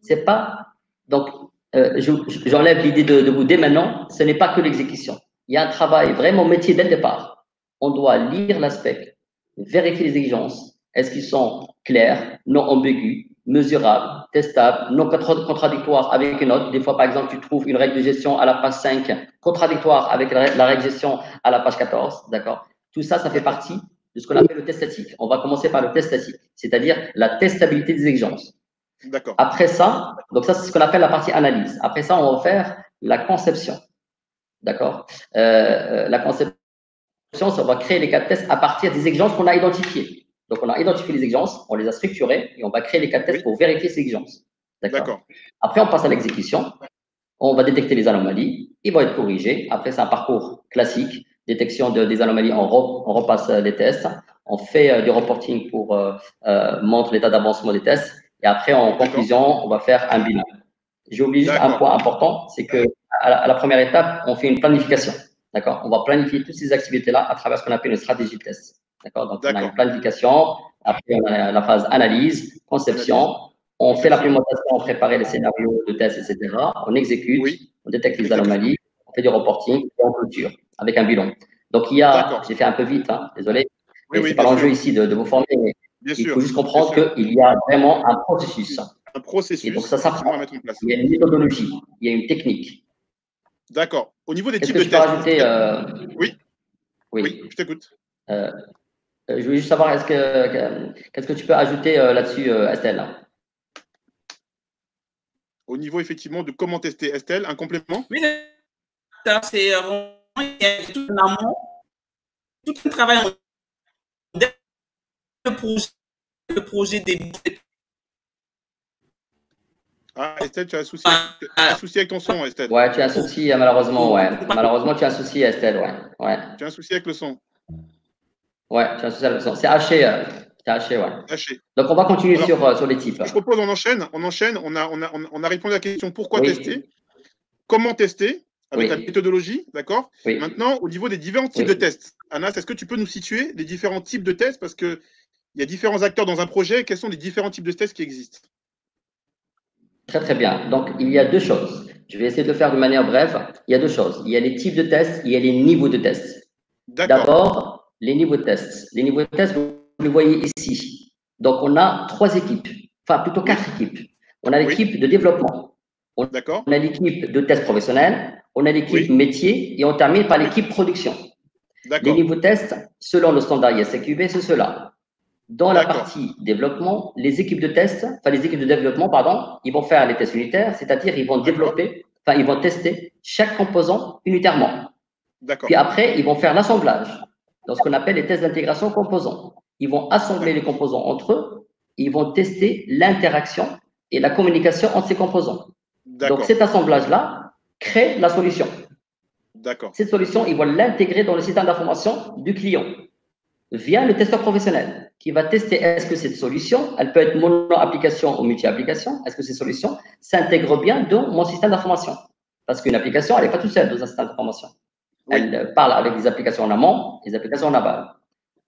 C'est pas donc euh, j'enlève l'idée de, de vous dès maintenant. Ce n'est pas que l'exécution. Il y a un travail vraiment métier dès le départ. On doit lire l'aspect, vérifier les exigences. Est-ce qu'ils sont clairs, non ambigus, mesurable, testable, non contradictoire avec une autre. Des fois, par exemple, tu trouves une règle de gestion à la page 5 contradictoire avec la règle de gestion à la page 14. D'accord? Tout ça, ça fait partie de ce qu'on appelle le test statique. On va commencer par le test statique, c'est-à-dire la testabilité des exigences. D'accord. Après ça, donc ça, c'est ce qu'on appelle la partie analyse. Après ça, on va faire la conception. D'accord? Euh, euh La conception, on va créer les cas de test à partir des exigences qu'on a identifiées. Donc, on a identifié les exigences, on les a structurées et on va créer les cas de test pour vérifier ces exigences. D'accord Après, on passe à l'exécution. On va détecter les anomalies. Ils vont être corrigés. Après, c'est un parcours classique. Détection de, des anomalies, on, on, repasse les tests. On fait euh, du reporting pour euh, euh, montrer l'état d'avancement des tests. Et après, en conclusion, on va faire un bilan. J'ai oublié un point important, c'est que à la, première étape, on fait une planification. D'accord On va planifier toutes ces activités-là à travers ce qu'on appelle une stratégie de test. D'accord Donc, on a une planification, après, on a la phase analyse, conception. On fait l'implémentation, on prépare les scénarios de test, etc. On exécute, on détecte les anomalies, on fait du reporting et on clôture avec un bilan. Donc, il y a, j'ai fait un peu vite, hein, désolé. Oui, c'est pas l'enjeu ici de, vous former, mais il faut juste comprendre qu'il y a vraiment un processus. Un processus. Et donc, ça s'apprend. Il y a une méthodologie, il y a une technique. D'accord. Au niveau des types de tests. Rajouter, euh... oui. oui. Oui, je t'écoute. Euh, je voulais juste savoir, est-ce que, qu'est-ce que tu peux ajouter là-dessus, Estelle? Au niveau effectivement de comment tester, Estelle, un complément? Oui, c'est tout un amont, tout un travail en le projet, le projet des ah, Estelle, tu as un souci, avec, un souci avec ton son, Estelle. Ouais, tu as un souci, malheureusement, ouais. Malheureusement, tu as un souci, Estelle, ouais. ouais. Tu as un souci avec le son. Ouais. C'est haché, euh, haché, ouais. Haché. Donc, on va continuer sur, euh, sur les types. Je propose, on enchaîne, on enchaîne. On a, on a, on a répondu à la question pourquoi tester, comment tester, avec la méthodologie, d'accord Maintenant, au niveau des différents types de tests, Anas, est-ce que tu peux nous situer les différents types de tests Parce qu'il y a différents acteurs dans un projet. Quels sont les différents types de tests qui existent? Très, très bien. Donc, il y a deux choses. Je vais essayer de le faire de manière brève. Il y a deux choses. Il y a les types de tests, il y a les niveaux de tests. D'abord, les niveaux de tests. Les niveaux de tests, vous les voyez ici. Donc, on a trois équipes, enfin plutôt quatre équipes. On a l'équipe de développement. On, on a l'équipe de test professionnel, on a l'équipe métier et on termine par l'équipe production. Les niveaux de tests, selon le standard ISCQB, c'est cela. Dans la partie développement, les équipes de test, enfin les équipes de développement, pardon, ils vont faire les tests unitaires, c'est-à-dire ils vont développer, enfin ils vont tester chaque composant unitairement. Puis après, ils vont faire l'assemblage, dans ce qu'on appelle les tests d'intégration composants. Ils vont assembler les composants entre eux, ils vont tester l'interaction et la communication entre ces composants. Donc cet assemblage-là crée la solution. Cette solution, ils vont l'intégrer dans le système d'information du client via le testeur professionnel qui va tester est-ce que cette solution, elle peut être mono-application ou multi-application, est-ce que cette solution s'intègre bien dans mon système d'information? Parce qu'une application, elle n'est pas toute seule dans un système d'information. Elle parle avec des applications en amont et des applications en aval.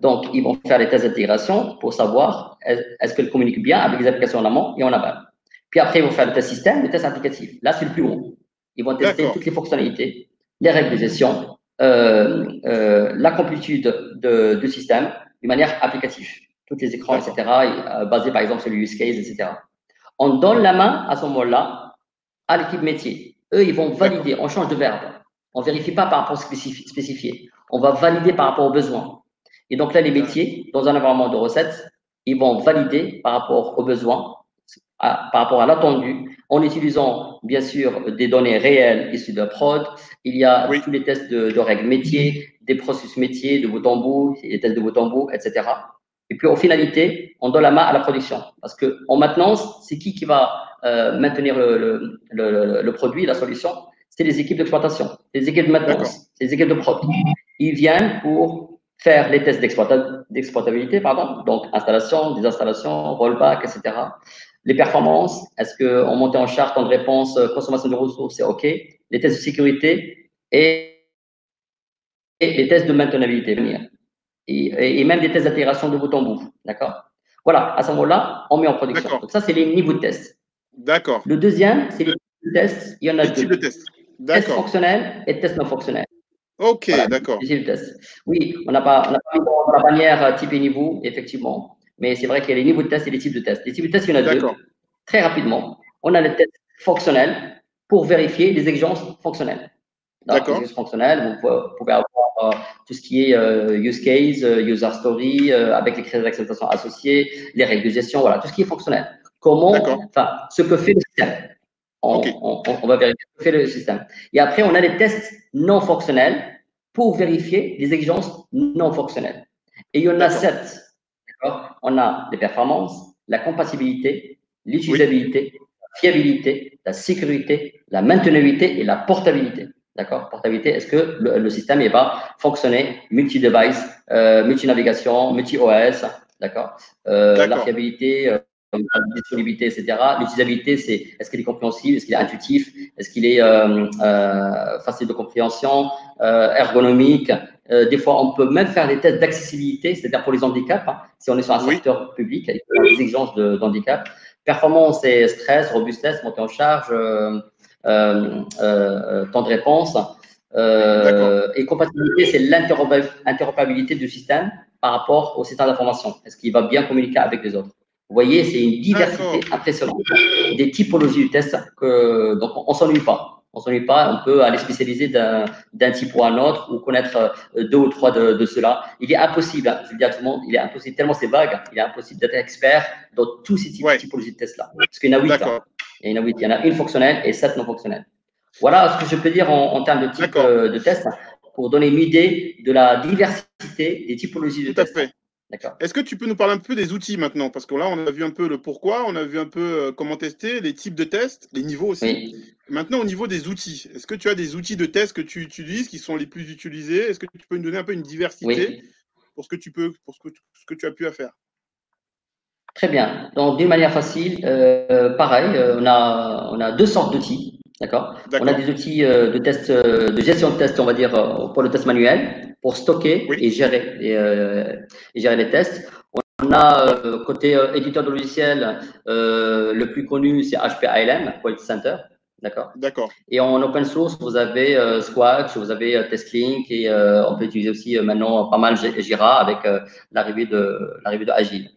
Donc, ils vont faire les tests d'intégration pour savoir est-ce qu'elle communique bien avec les applications en amont et en aval. Puis après, ils vont faire le test système, le test applicatif. Là, c'est le plus haut. Ils vont tester toutes les fonctionnalités, les règles de gestion, euh, euh, la complétude de, du système de manière applicative. Tous les écrans, etc., euh, basés par exemple sur le use case, etc. On donne la main à ce moment-là à l'équipe métier. Eux, ils vont valider, on change de verbe. On vérifie pas par rapport au spécifié. On va valider par rapport aux besoins. Et donc là, les métiers, dans un environnement de recettes, ils vont valider par rapport aux besoins, par rapport à l'attendu, en utilisant bien sûr des données réelles issues de la prod. Il y a tous les tests de, règles métiers, des processus métiers, de bout en bout, des tests de bout en bout, etc. Et puis, en finalité, on donne la main à la production. Parce que en maintenance, c'est qui qui va euh, maintenir le, le, le, produit, la solution? C'est les équipes d'exploitation, les équipes de maintenance, les équipes de prod. Ils viennent pour faire les tests d'exploitabilité, pardon, donc installation, désinstallation, rollback, etc. Les performances, est-ce qu'on montait en charte, de réponse, euh, consommation de ressources, c'est OK. Les tests de sécurité et, les tests de maintenabilité. Et, et, même des tests d'intégration de bout en bout. D'accord Voilà, à ce moment-là, on met en production. Donc, ça, c'est les niveaux de tests. D'accord. Le deuxième, c'est les tests. Il y en a les deux. Types de tests. Tests fonctionnels et tests non fonctionnels. OK, d'accord. Oui, on n'a pas, on pas mis la bannière euh, type et niveau, effectivement. Mais c'est vrai qu'il y a les niveaux de tests et les types de tests. Les types de tests, il y en a deux. Très rapidement. On a les tests fonctionnels pour vérifier les exigences fonctionnelles. D'accord. Les exigences fonctionnelles, vous pouvez avoir euh, tout ce qui est euh, use case, euh, user story, avec les critères d'acceptation associés, les règles de gestion, voilà, tout ce qui est fonctionnel. Comment, enfin, ce que fait le système. On, on, va vérifier le système. Et après, on a les tests non fonctionnels pour vérifier les exigences non fonctionnelles. Et il y en a sept on a les performances, la compatibilité, l'utilisabilité, la fiabilité, la sécurité, la maintenabilité et la portabilité. D'accord Portabilité, est-ce que le, système va fonctionner multi-device, euh, multi-navigation, multi-OS D'accord euh, La fiabilité, euh, la disponibilité, etc. L'utilisabilité, c'est est-ce qu'il est compréhensible, est-ce qu'il est intuitif, est-ce qu'il est, facile de compréhension, ergonomique, euh, des fois, on peut même faire des tests d'accessibilité, c'est-à-dire pour les handicaps, hein, si on est sur un secteur public avec des exigences d'handicap. Performance et stress, robustesse, montée en charge, euh, euh, temps de réponse. et compatibilité, c'est l'interopérabilité du système par rapport au système d'information. Est-ce qu'il va bien communiquer avec les autres? Vous voyez, c'est une diversité impressionnante des typologies du test, que, donc on ne s'ennuie pas. On s'ennuie pas, on peut aller spécialiser d'un type ou un autre ou connaître euh, deux ou trois de, de ceux-là. Il est impossible, hein, je le dis à tout le monde, il est impossible, tellement c'est vague, il est impossible d'être expert dans tous ces types, de typologies de tests-là. Parce qu'il y en a huit. Hein. Il y en a huit. Il y en a une fonctionnelle et sept non fonctionnelles. Voilà ce que je peux dire en, en termes de type euh, de test pour donner une idée de la diversité des typologies de tests. Tout à fait. Est-ce que tu peux nous parler un peu des outils maintenant? Parce que là, on a vu un peu le pourquoi, on a vu un peu euh, comment tester, les types de tests, les niveaux aussi. Maintenant, au niveau des outils, est-ce que tu as des outils de test que tu utilises qui sont les plus utilisés? Est-ce que tu peux nous donner un peu une diversité pour ce que tu peux, pour ce que, ce que tu as pu à faire? Très bien. Donc, d'une manière facile, euh, pareil, euh, on, a, on a deux sortes d'outils. D'accord On a des outils de test, de gestion de test, on va dire, pour le test manuel pour stocker et, gérer, euh, et, gérer les tests. On a euh, côté euh, éditeur de logiciel, le plus connu, c'est HP ALM, Quality Center. D'accord. D'accord. Et en open source, vous avez Squatch, vous avez TestLink et on peut utiliser aussi maintenant pas mal Jira avec l'arrivée de l'arrivée de Agile.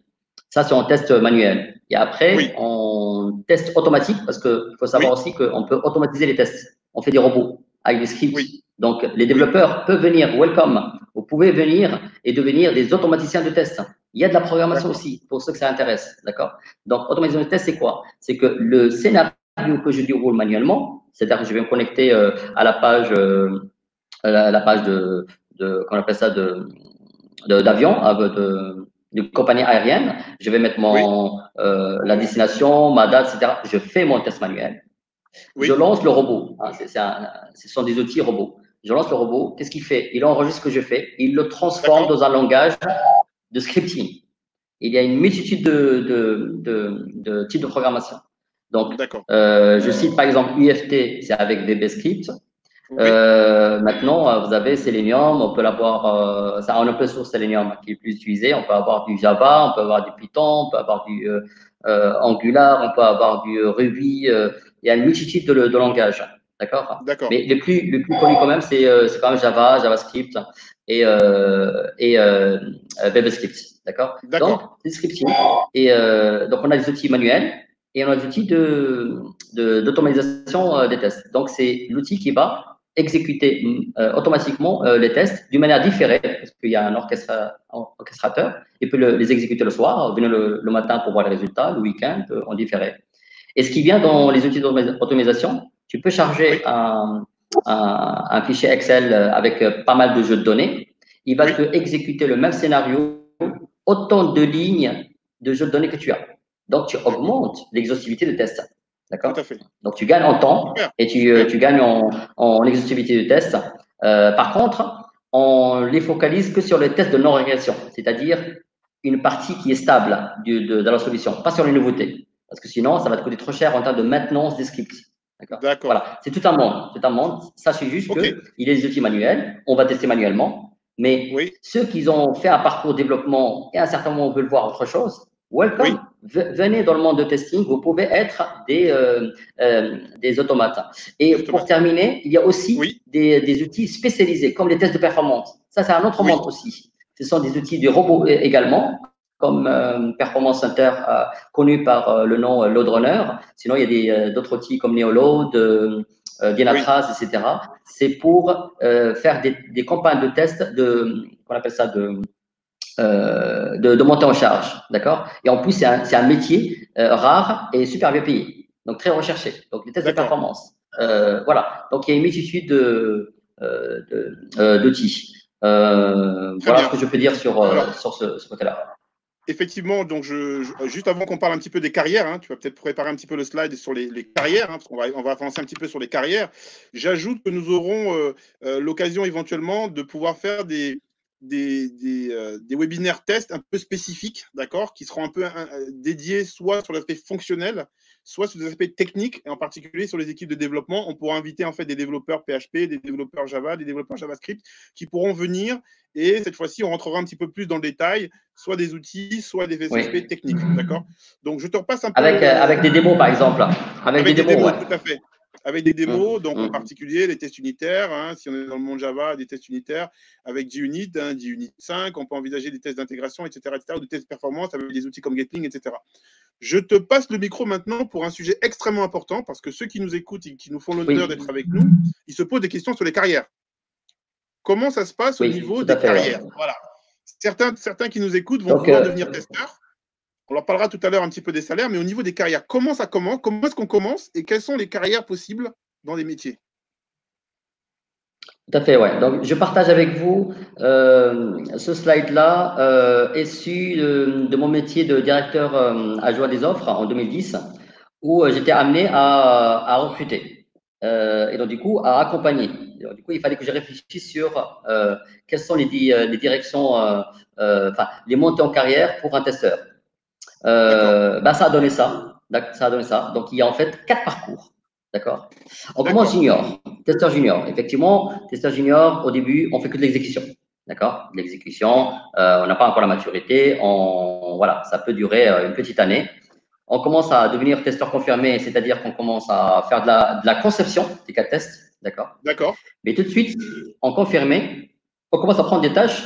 Ça, c'est en test manuel. Et après, on test automatique parce qu'il faut savoir aussi qu'on peut automatiser les tests. On fait des robots avec des scripts. Donc, les développeurs peuvent venir, welcome, vous pouvez venir et devenir des automaticiens de test. Il y a de la programmation aussi, pour ceux que ça intéresse, d'accord Donc, automatisation de test, c'est quoi? C'est que le scénario que je déroule manuellement, c'est-à-dire que je vais me connecter euh, à la page, euh, à la page de, de on appelle ça, de d'avion, de, de, compagnie aérienne. Je vais mettre mon, euh, la destination, ma date, etc. Je fais mon test manuel. Je lance le robot. Hein, ce sont des outils robots. Je lance le robot. Qu'est-ce qu'il fait? Il enregistre ce que je fais. Il le transforme dans un langage de scripting. Il y a une multitude de, de, de, types de programmation. Donc, euh, je cite par exemple UFT, c'est avec Euh, maintenant, euh, vous avez Selenium, on peut l'avoir, c'est un open source Selenium qui est plus utilisé. On peut avoir du Java, on peut avoir du Python, on peut avoir du Angular, on peut avoir du Ruby il y a une multitude de, de langages. D'accord? D'accord. Mais le plus, le plus connu quand même, c'est euh, quand même Java, JavaScript et, euh, et euh, VBScript. D'accord? Donc, c'est scripting. Et euh, donc, on a des outils manuels et on a des outils d'automatisation de, des tests. Donc, c'est l'outil qui va exécuter automatiquement les tests d'une manière différée, parce qu'il y a un orchestrateur, il peut les exécuter le soir, venir le, le, matin pour voir les résultats, le week-end en différé. Et ce qui vient dans les outils d'automatisation, tu peux charger un, un, fichier Excel avec pas mal de jeux de données. Il va te exécuter le même scénario, autant de lignes de jeux de données que tu as. Donc, tu augmentes l'exhaustivité de test. D'accord Donc, tu gagnes en temps et tu, euh, tu gagnes en, en, exhaustivité de test. Euh, par contre, on les focalise que sur les tests de non-régression, c'est-à-dire une partie qui est stable de, de, de la solution, pas sur les nouveautés. Parce que sinon, ça va te coûter trop cher en termes de maintenance des scripts. D'accord. Voilà, c'est tout un monde. Tout un monde. Sachez juste qu'il y a des outils manuels, on va tester manuellement, mais ceux qui ont fait un parcours développement et à un certain moment veulent voir autre chose, welcome. Venez dans le monde de testing, vous pouvez être des, euh, euh, des automates. Et pour terminer, il y a aussi des, des, outils spécialisés, comme les tests de performance. Ça, c'est un autre monde aussi. Ce sont des outils de robots également, comme euh, Performance Center connu par le nom LoadRunner. Sinon, il y a d'autres outils comme Neoload, Dynatrace, etc. C'est pour faire des, des, campagnes de tests de, qu'on appelle ça, de, de, de, montée en charge, d'accord? Et en plus, c'est un, un, métier rare et super bien payé, donc très recherché. Donc, les tests de performance. voilà. Donc, il y a une multitude de, d'outils. Euh, voilà ce que je peux dire sur, sur ce, ce côté-là effectivement, donc je, juste avant qu'on parle un petit peu des carrières, hein, tu vas peut-être préparer un petit peu le slide sur les, carrières, hein, parce qu'on va, on va avancer un petit peu sur les carrières. J'ajoute que nous aurons euh, euh, l'occasion éventuellement de pouvoir faire des, des, des, euh, des, webinaires tests un peu spécifiques, d'accord, qui seront un peu dédiés soit sur l'aspect fonctionnel, soit sur des aspects techniques, et en particulier sur les équipes de développement. On pourra inviter en fait des développeurs PHP, des développeurs Java, des développeurs JavaScript qui pourront venir. Et cette fois-ci, on rentrera un petit peu plus dans le détail, soit des outils, soit des aspects techniques. D'accord Donc, je te repasse un peu. Avec, euh, avec des démos, par exemple. Avec, des, démos, tout à fait avec des démos, mmh. donc en mmh. particulier les tests unitaires. Hein, si on est dans le monde Java, des tests unitaires avec JUnit, hein, JUnit 5, on peut envisager des tests d'intégration, etc., etc., ou des tests de performance avec des outils comme Gatling, etc. Je te passe le micro maintenant pour un sujet extrêmement important parce que ceux qui nous écoutent et qui nous font l'honneur d'être avec nous, ils se posent des questions sur les carrières. Comment ça se passe au niveau des carrières? Voilà. Certains, certains qui nous écoutent vont pouvoir euh, devenir testeurs. On leur parlera tout à l'heure un petit peu des salaires, mais au niveau des carrières, comment ça commence Comment est-ce qu'on commence Et quelles sont les carrières possibles dans les métiers? Tout à fait, ouais. Donc, je partage avec vous euh, ce slide-là, euh, issu de, mon métier de directeur euh, adjoint des offres en 2010, où euh, j'étais amené à, recruter et donc du coup à accompagner. Du coup, il fallait que je réfléchisse sur quelles sont les, les directions, enfin les montées en carrière pour un testeur. Bah, ça a donné ça. Ça a donné ça. Donc, il y a en fait quatre parcours. D'accord? On commence junior, testeur junior. Effectivement, testeur junior, au début, on fait que de l'exécution. D'accord? L'exécution, euh, on n'a pas encore la maturité. On, voilà, ça peut durer euh, une petite année. On commence à devenir testeur confirmé, c'est-à-dire qu'on commence à faire de la, de la conception des cas de test. D'accord? D'accord. Mais tout de suite, en confirmé, on commence à prendre des tâches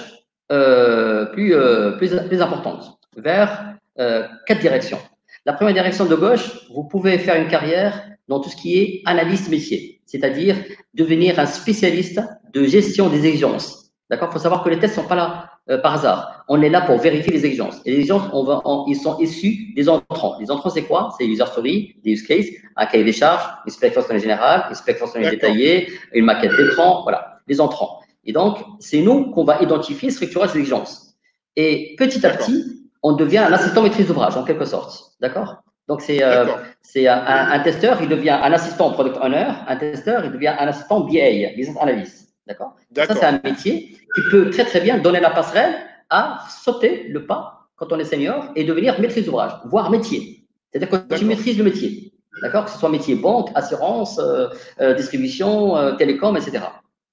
euh, plus, euh, plus, plus importantes vers euh, quatre directions. La première direction de gauche, vous pouvez faire une carrière dans tout ce qui est analyste métier, c'est-à-dire devenir un spécialiste de gestion des exigences. D'accord? Il faut savoir que les tests ne sont pas là euh, par hasard. On est là pour vérifier les exigences. Et les exigences, on va, ils sont issus des entrants. Les entrants, c'est quoi? C'est user story, des use cases, un cahier des charges, une spec fonctionnelle générale, une spec fonctionnelle détaillée, une maquette d'écran, voilà, les entrants. Et donc, c'est nous qu'on va identifier, structurer ces exigences. Et petit à petit, on devient un assistant maîtrise d'ouvrage, en quelque sorte. D'accord? Donc, c'est euh, un, un, testeur, il devient un assistant product owner, un testeur, il devient un assistant BA, business analyst. D'accord? Ça, c'est un métier qui peut très, très bien donner la passerelle à sauter le pas quand on est senior et devenir maîtrise d'ouvrage, voire métier. C'est-à-dire que tu maîtrises le métier. D'accord? Que ce soit métier banque, assurance, euh, euh, distribution, télécom, etc.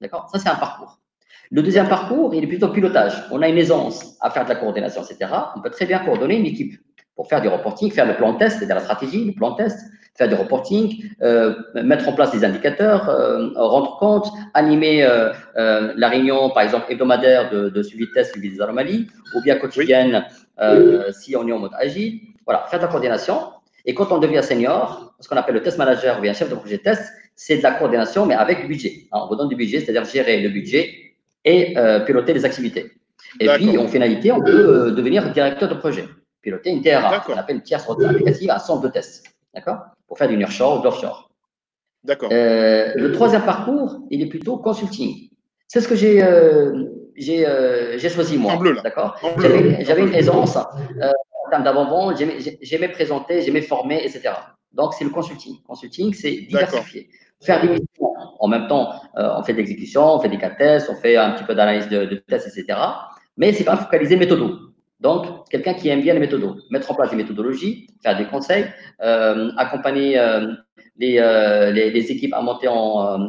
D'accord? Ça, c'est un parcours. Le deuxième parcours, il est plutôt pilotage. On a une aisance à faire de la coordination, etc. On peut très bien coordonner une équipe pour faire du reporting, faire le plan test, c'est-à-dire la stratégie, le plan test, faire du reporting, euh, mettre en place des indicateurs, euh, rendre compte, animer euh, la réunion, par exemple, hebdomadaire de, de, suivi de test, suivi des anomalies, ou bien quotidienne si on est en mode agile. Voilà, faire de la coordination. Et quand on devient senior, ce qu'on appelle le test manager ou bien chef de projet test, c'est de la coordination, mais avec budget. on vous donne du budget, c'est-à-dire gérer le budget et piloter les activités. Et puis, en finalité, on peut devenir directeur de projet piloter une TRA, qu'on appelle une tierce applicative à centre de test, d'accord? Pour faire du nearshore ou de l'offshore. D'accord. Euh, le troisième parcours, il est plutôt consulting. C'est ce que j'ai euh, euh, choisi moi, d'accord? J'avais une aisance euh, en termes d'avant-vente, j'aimais présenter, j'aimais former, etc. Donc, c'est le consulting. Consulting, c'est diversifier. Faire des missions. En même temps, on fait de l'exécution, on fait des cas de tests, on fait un petit peu d'analyse de, tests, etc. Mais c'est pas focaliser méthodo. Donc, quelqu'un qui aime bien les méthodos, mettre en place des méthodologies, faire des conseils, euh, accompagner euh, euh, les, équipes à monter en,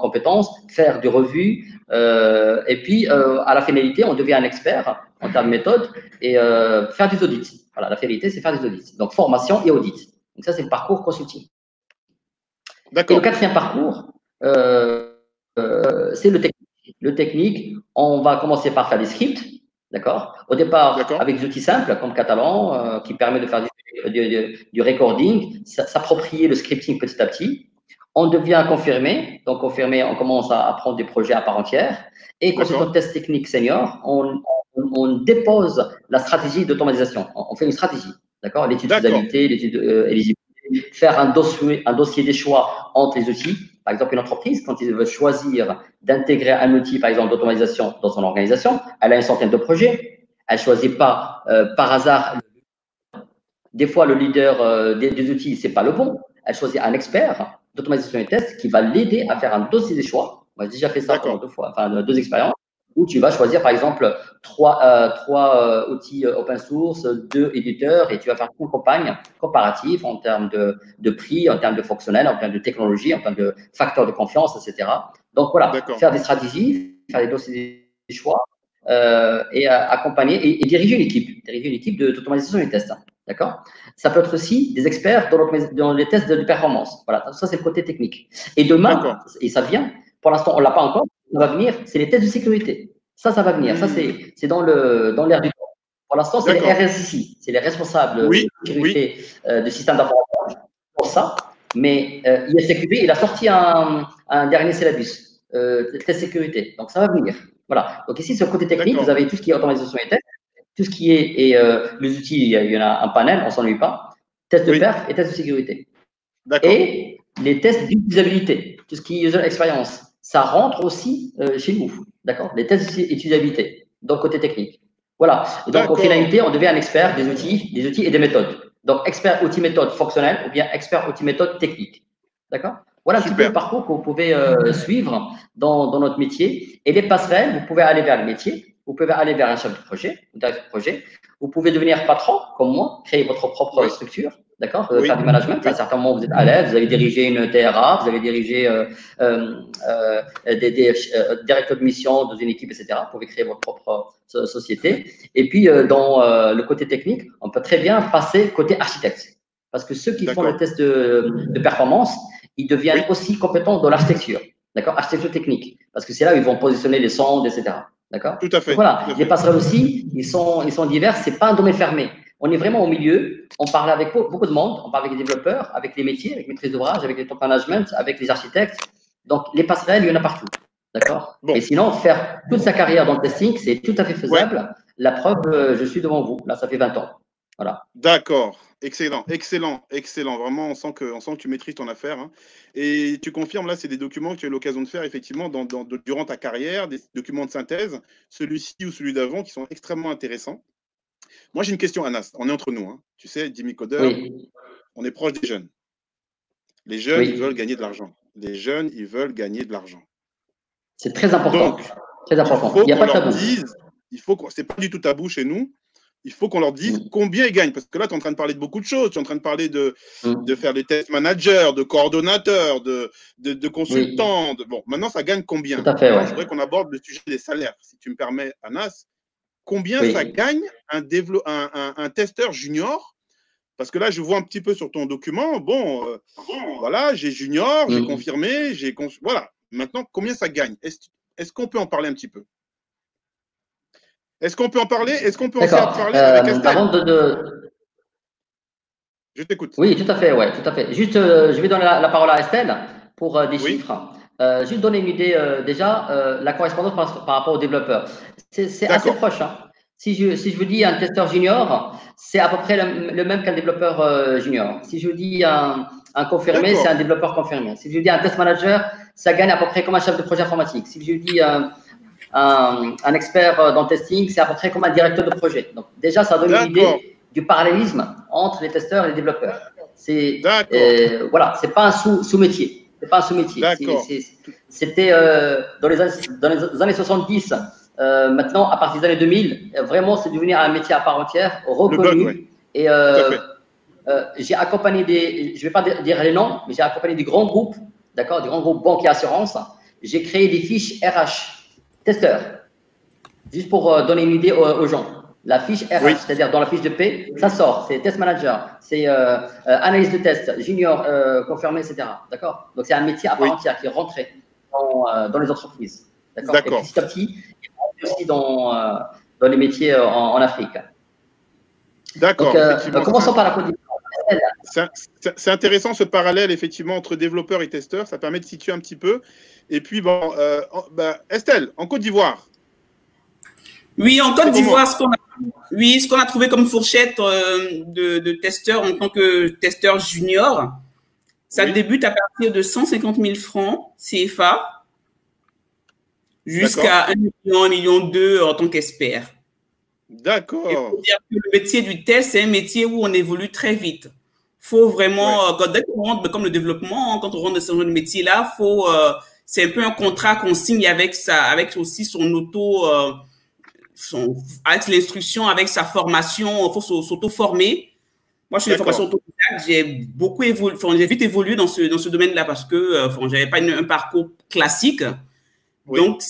compétences, faire des revues, et puis à la finalité, on devient un expert en termes de méthode et faire des audits. Voilà, la finalité, c'est faire des audits. Donc, formation et audit. Donc, ça, c'est le parcours consulting. D'accord. Le quatrième parcours, c'est le technique. Le technique, on va commencer par faire des scripts D'accord? Au départ, avec des outils simples comme Catalan, euh, qui permet de faire du, du, recording, s'approprier le scripting petit à petit. On devient confirmé. Donc, confirmé, on commence à, prendre des projets à part entière. Et quand c'est un test technique senior, on, on, dépose la stratégie d'automatisation. On, fait une stratégie. D'accord? L'étude de faisabilité, l'étude euh, éligibilité, faire un dossier, un dossier des choix entre les outils par exemple, une entreprise, quand il veut choisir d'intégrer un outil, par exemple, d'automatisation dans son organisation, elle a une centaine de projets. Elle ne choisit pas euh, par hasard. Des fois, le leader euh, des, des, outils, c'est pas le bon. Elle choisit un expert d'automatisation et test qui va l'aider à faire un dossier des choix. Moi, j'ai déjà fait ça deux fois, enfin, deux expériences où tu vas choisir par exemple trois, euh, trois euh, outils euh, open source, deux éditeurs et tu vas faire une campagne comparative en termes de, de, prix, en termes de fonctionnel, en termes de technologie, en termes de facteurs de confiance, etc. Donc voilà, faire des stratégies, faire des dossiers des choix euh, et accompagner et, diriger une équipe, diriger une équipe d'automatisation des tests. D'accord? Ça peut être aussi des experts dans, dans les tests de performance. Voilà, ça c'est le côté technique. Et demain, et ça vient, pour l'instant on l'a pas encore, ça va venir, c'est les tests de sécurité. Ça, ça va venir. Ça, c'est dans l'air dans du temps. Pour l'instant, c'est les RSSI, c'est les responsables de sécurité du système d'information pour ça. Mais euh, ISCQB, il a sorti un, un dernier syllabus, euh, test sécurité. Donc, ça va venir. Voilà. Donc, ici, sur le côté technique, vous avez tout ce qui est automatisation et test, tout ce qui est, et euh, les outils, il y en a un panel, on s'ennuie pas, test de perf et test de sécurité. Et les tests d'utilisabilité, tout ce qui est user experience, ça rentre aussi euh, chez nous. D'accord Les tests d'utilisabilité, donc côté technique. Voilà. Et donc, en finalité, on devient un expert des outils, des outils et des méthodes. Donc, expert outil méthode fonctionnelle ou bien expert outil méthode technique. D'accord? Voilà un petit peu le parcours que vous pouvez euh, suivre dans, dans, notre métier. Et les passerelles, vous pouvez aller vers le métier, vous pouvez aller vers un chef de projet, de projet. Vous pouvez devenir patron, comme moi, créer votre propre structure. D'accord euh, Faire du management. À un certain moment, vous êtes à l'aise, vous avez dirigé une TRA, vous avez dirigé euh, euh, euh des, des directeurs de mission dans une équipe, etc. Vous pouvez créer votre propre société. Et puis, dans le côté technique, on peut très bien passer côté architecte. Parce que ceux qui font le test de, de performance, ils deviennent aussi compétents dans l'architecture. D'accord Architecture technique. Parce que c'est là où ils vont positionner les sondes, etc. D'accord? Tout à fait. voilà. Les passerelles aussi, ils sont, ils sont divers. C'est pas un domaine fermé. On est vraiment au milieu. On parle avec beaucoup de monde. On parle avec les développeurs, avec les métiers, avec les maîtrises d'ouvrage, avec les top management, avec les architectes. Donc, les passerelles, il y en a partout. D'accord? Et sinon, faire toute sa carrière dans le testing, c'est tout à fait faisable. La preuve, euh, je suis devant vous. Là, ça fait 20 ans. Voilà. D'accord. Excellent, excellent, excellent. Vraiment, on sent que, sent que tu maîtrises ton affaire. Hein. Et tu confirmes, là, c'est des documents que tu as eu l'occasion de faire, effectivement, dans, durant ta carrière, des documents de synthèse, celui-ci ou celui d'avant, qui sont extrêmement intéressants. Moi, j'ai une question, Anas. On est entre nous. Hein. Tu sais, Jimmy Coder, on est proche des jeunes. Les jeunes, ils veulent gagner de l'argent. Les jeunes, ils veulent gagner de l'argent. C'est très important. très important. Il, faut a pas de Dise, il faut c'est pas du tout tabou chez nous. Il faut qu'on leur dise mm. combien ils gagnent. Parce que là, tu es en train de parler de beaucoup de choses. Tu es en train de parler de, mm. de faire des test managers, de coordonnateurs, de, de, consultants. bon, maintenant, ça gagne combien? Tout à fait, Je voudrais qu'on aborde le sujet des salaires. Si tu me permets, Anas, combien ça gagne un, un, un, testeur junior? Parce que là, je vois un petit peu sur ton document, bon, euh, voilà, j'ai junior, j'ai mm. confirmé, j'ai voilà. Maintenant, combien ça gagne? Est-ce qu'on peut en parler un petit peu? Est-ce qu'on peut en parler? Est-ce qu'on peut en parler avec euh, Estelle? de, Je t'écoute. Oui, tout à fait, ouais, tout à fait. Juste, euh, je vais donner la, parole à Estelle pour des chiffres. Juste donner une idée déjà, la correspondance par, par, rapport aux développeurs. C'est assez proche. Hein. Si, je, si je vous dis un testeur junior, c'est à peu près le, même qu'un développeur euh, junior. Si je vous dis un, un confirmé, c'est un développeur confirmé. Si je vous dis un test manager, ça gagne à peu près comme un chef de projet informatique. Si je vous dis un, un, un expert euh, dans le testing, c'est à peu près comme un directeur de projet. Donc déjà, ça donne une idée du parallélisme entre les testeurs et les développeurs. C'est euh, voilà, c'est pas un sous, sous métier. C'est pas un sous métier. C'était euh, dans, les années, dans les années 70 euh, maintenant, à partir des années 2000, vraiment, c'est devenu un métier à part entière, reconnu. Et euh, euh, j'ai accompagné des, je ne vais pas dire les noms, mais j'ai accompagné des grands groupes, d'accord, des grands groupes banques et assurances. J'ai créé des fiches RH, testeurs, juste pour donner une idée aux, gens. La fiche RH, c'est-à-dire dans la fiche de paie, ça sort. C'est test manager, c'est analyse de test, junior confirmé, etc. D'accord? Donc c'est un métier à part entière qui est rentré dans, dans les entreprises. D'accord? Petit à petit, aussi dans, euh, dans les métiers euh, en, Afrique. D'accord. Euh, commençons par la Côte d'Ivoire. C'est intéressant ce parallèle effectivement entre développeurs et testeurs, ça permet de situer un petit peu. Et puis bon, bah, Estelle, en Côte d'Ivoire. Oui, en Côte d'Ivoire, ce qu'on a, oui, ce qu'on a trouvé comme fourchette de, de, testeurs en tant que testeur junior, ça débute à partir de 150 000 francs CFA jusqu'à 1 million, 1 million 2 en tant qu'expert. D'accord. Le métier du test, c'est un métier où on évolue très vite. faut vraiment, quand, dès qu'on rentre, comme le développement, quand on rentre dans ce genre de métier-là, faut, euh, c'est un peu un contrat qu'on signe avec ça, avec aussi son auto, euh, son, avec l'instruction, avec sa formation, il faut s'auto-former. Moi, je suis une formation autodidacte, j'ai beaucoup évolué, enfin, j'ai vite évolué dans ce, dans ce domaine-là parce que, euh, enfin, j'avais pas un parcours classique. Donc,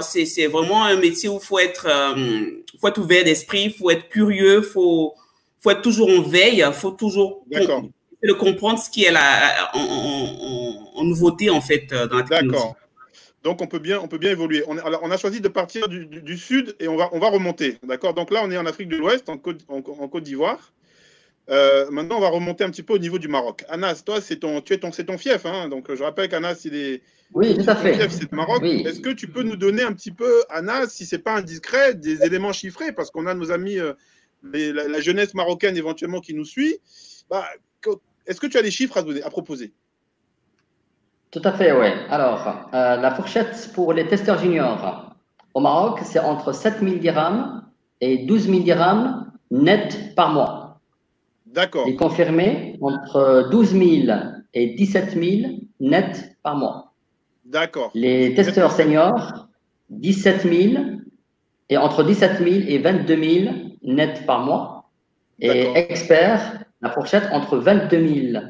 c'est vraiment un métier où il faut être, euh, faut être ouvert d'esprit, il faut être curieux, il faut, faut être toujours en veille, il faut toujours comprendre ce qui est la, en, nouveauté, en fait, euh, dans la technologie. D'accord. Donc on peut bien, on peut bien évoluer. On, on a choisi de partir du, sud et on va, on va remonter. D'accord? Donc là, on est en Afrique de l'Ouest, en Côte, en, Côte d'Ivoire. Euh, maintenant, on va remonter un petit peu au niveau du Maroc. Anas, toi, c'est ton, tu es ton, c'est ton fief. Hein Donc je rappelle qu'Anas, il est. Oui, tout à fait. Fief, c'est le Maroc. Est-ce que tu peux nous donner un petit peu, Anas, si c'est pas indiscret, des éléments chiffrés? Parce qu'on a nos amis, euh, la, jeunesse marocaine éventuellement qui nous suit. Bah, est-ce que tu as des chiffres à, donner, à proposer? Tout à fait, oui. Alors, euh, la fourchette pour les testeurs juniors au Maroc, c'est entre 7 000 dirhams et 12 000 dirhams net par mois. D'accord. Et confirmé entre 12 000 et 17 000 net par mois. D'accord. Les testeurs seniors, 17 000 et entre 17 000 et 22 000 net par mois. Et experts, la fourchette entre 22 000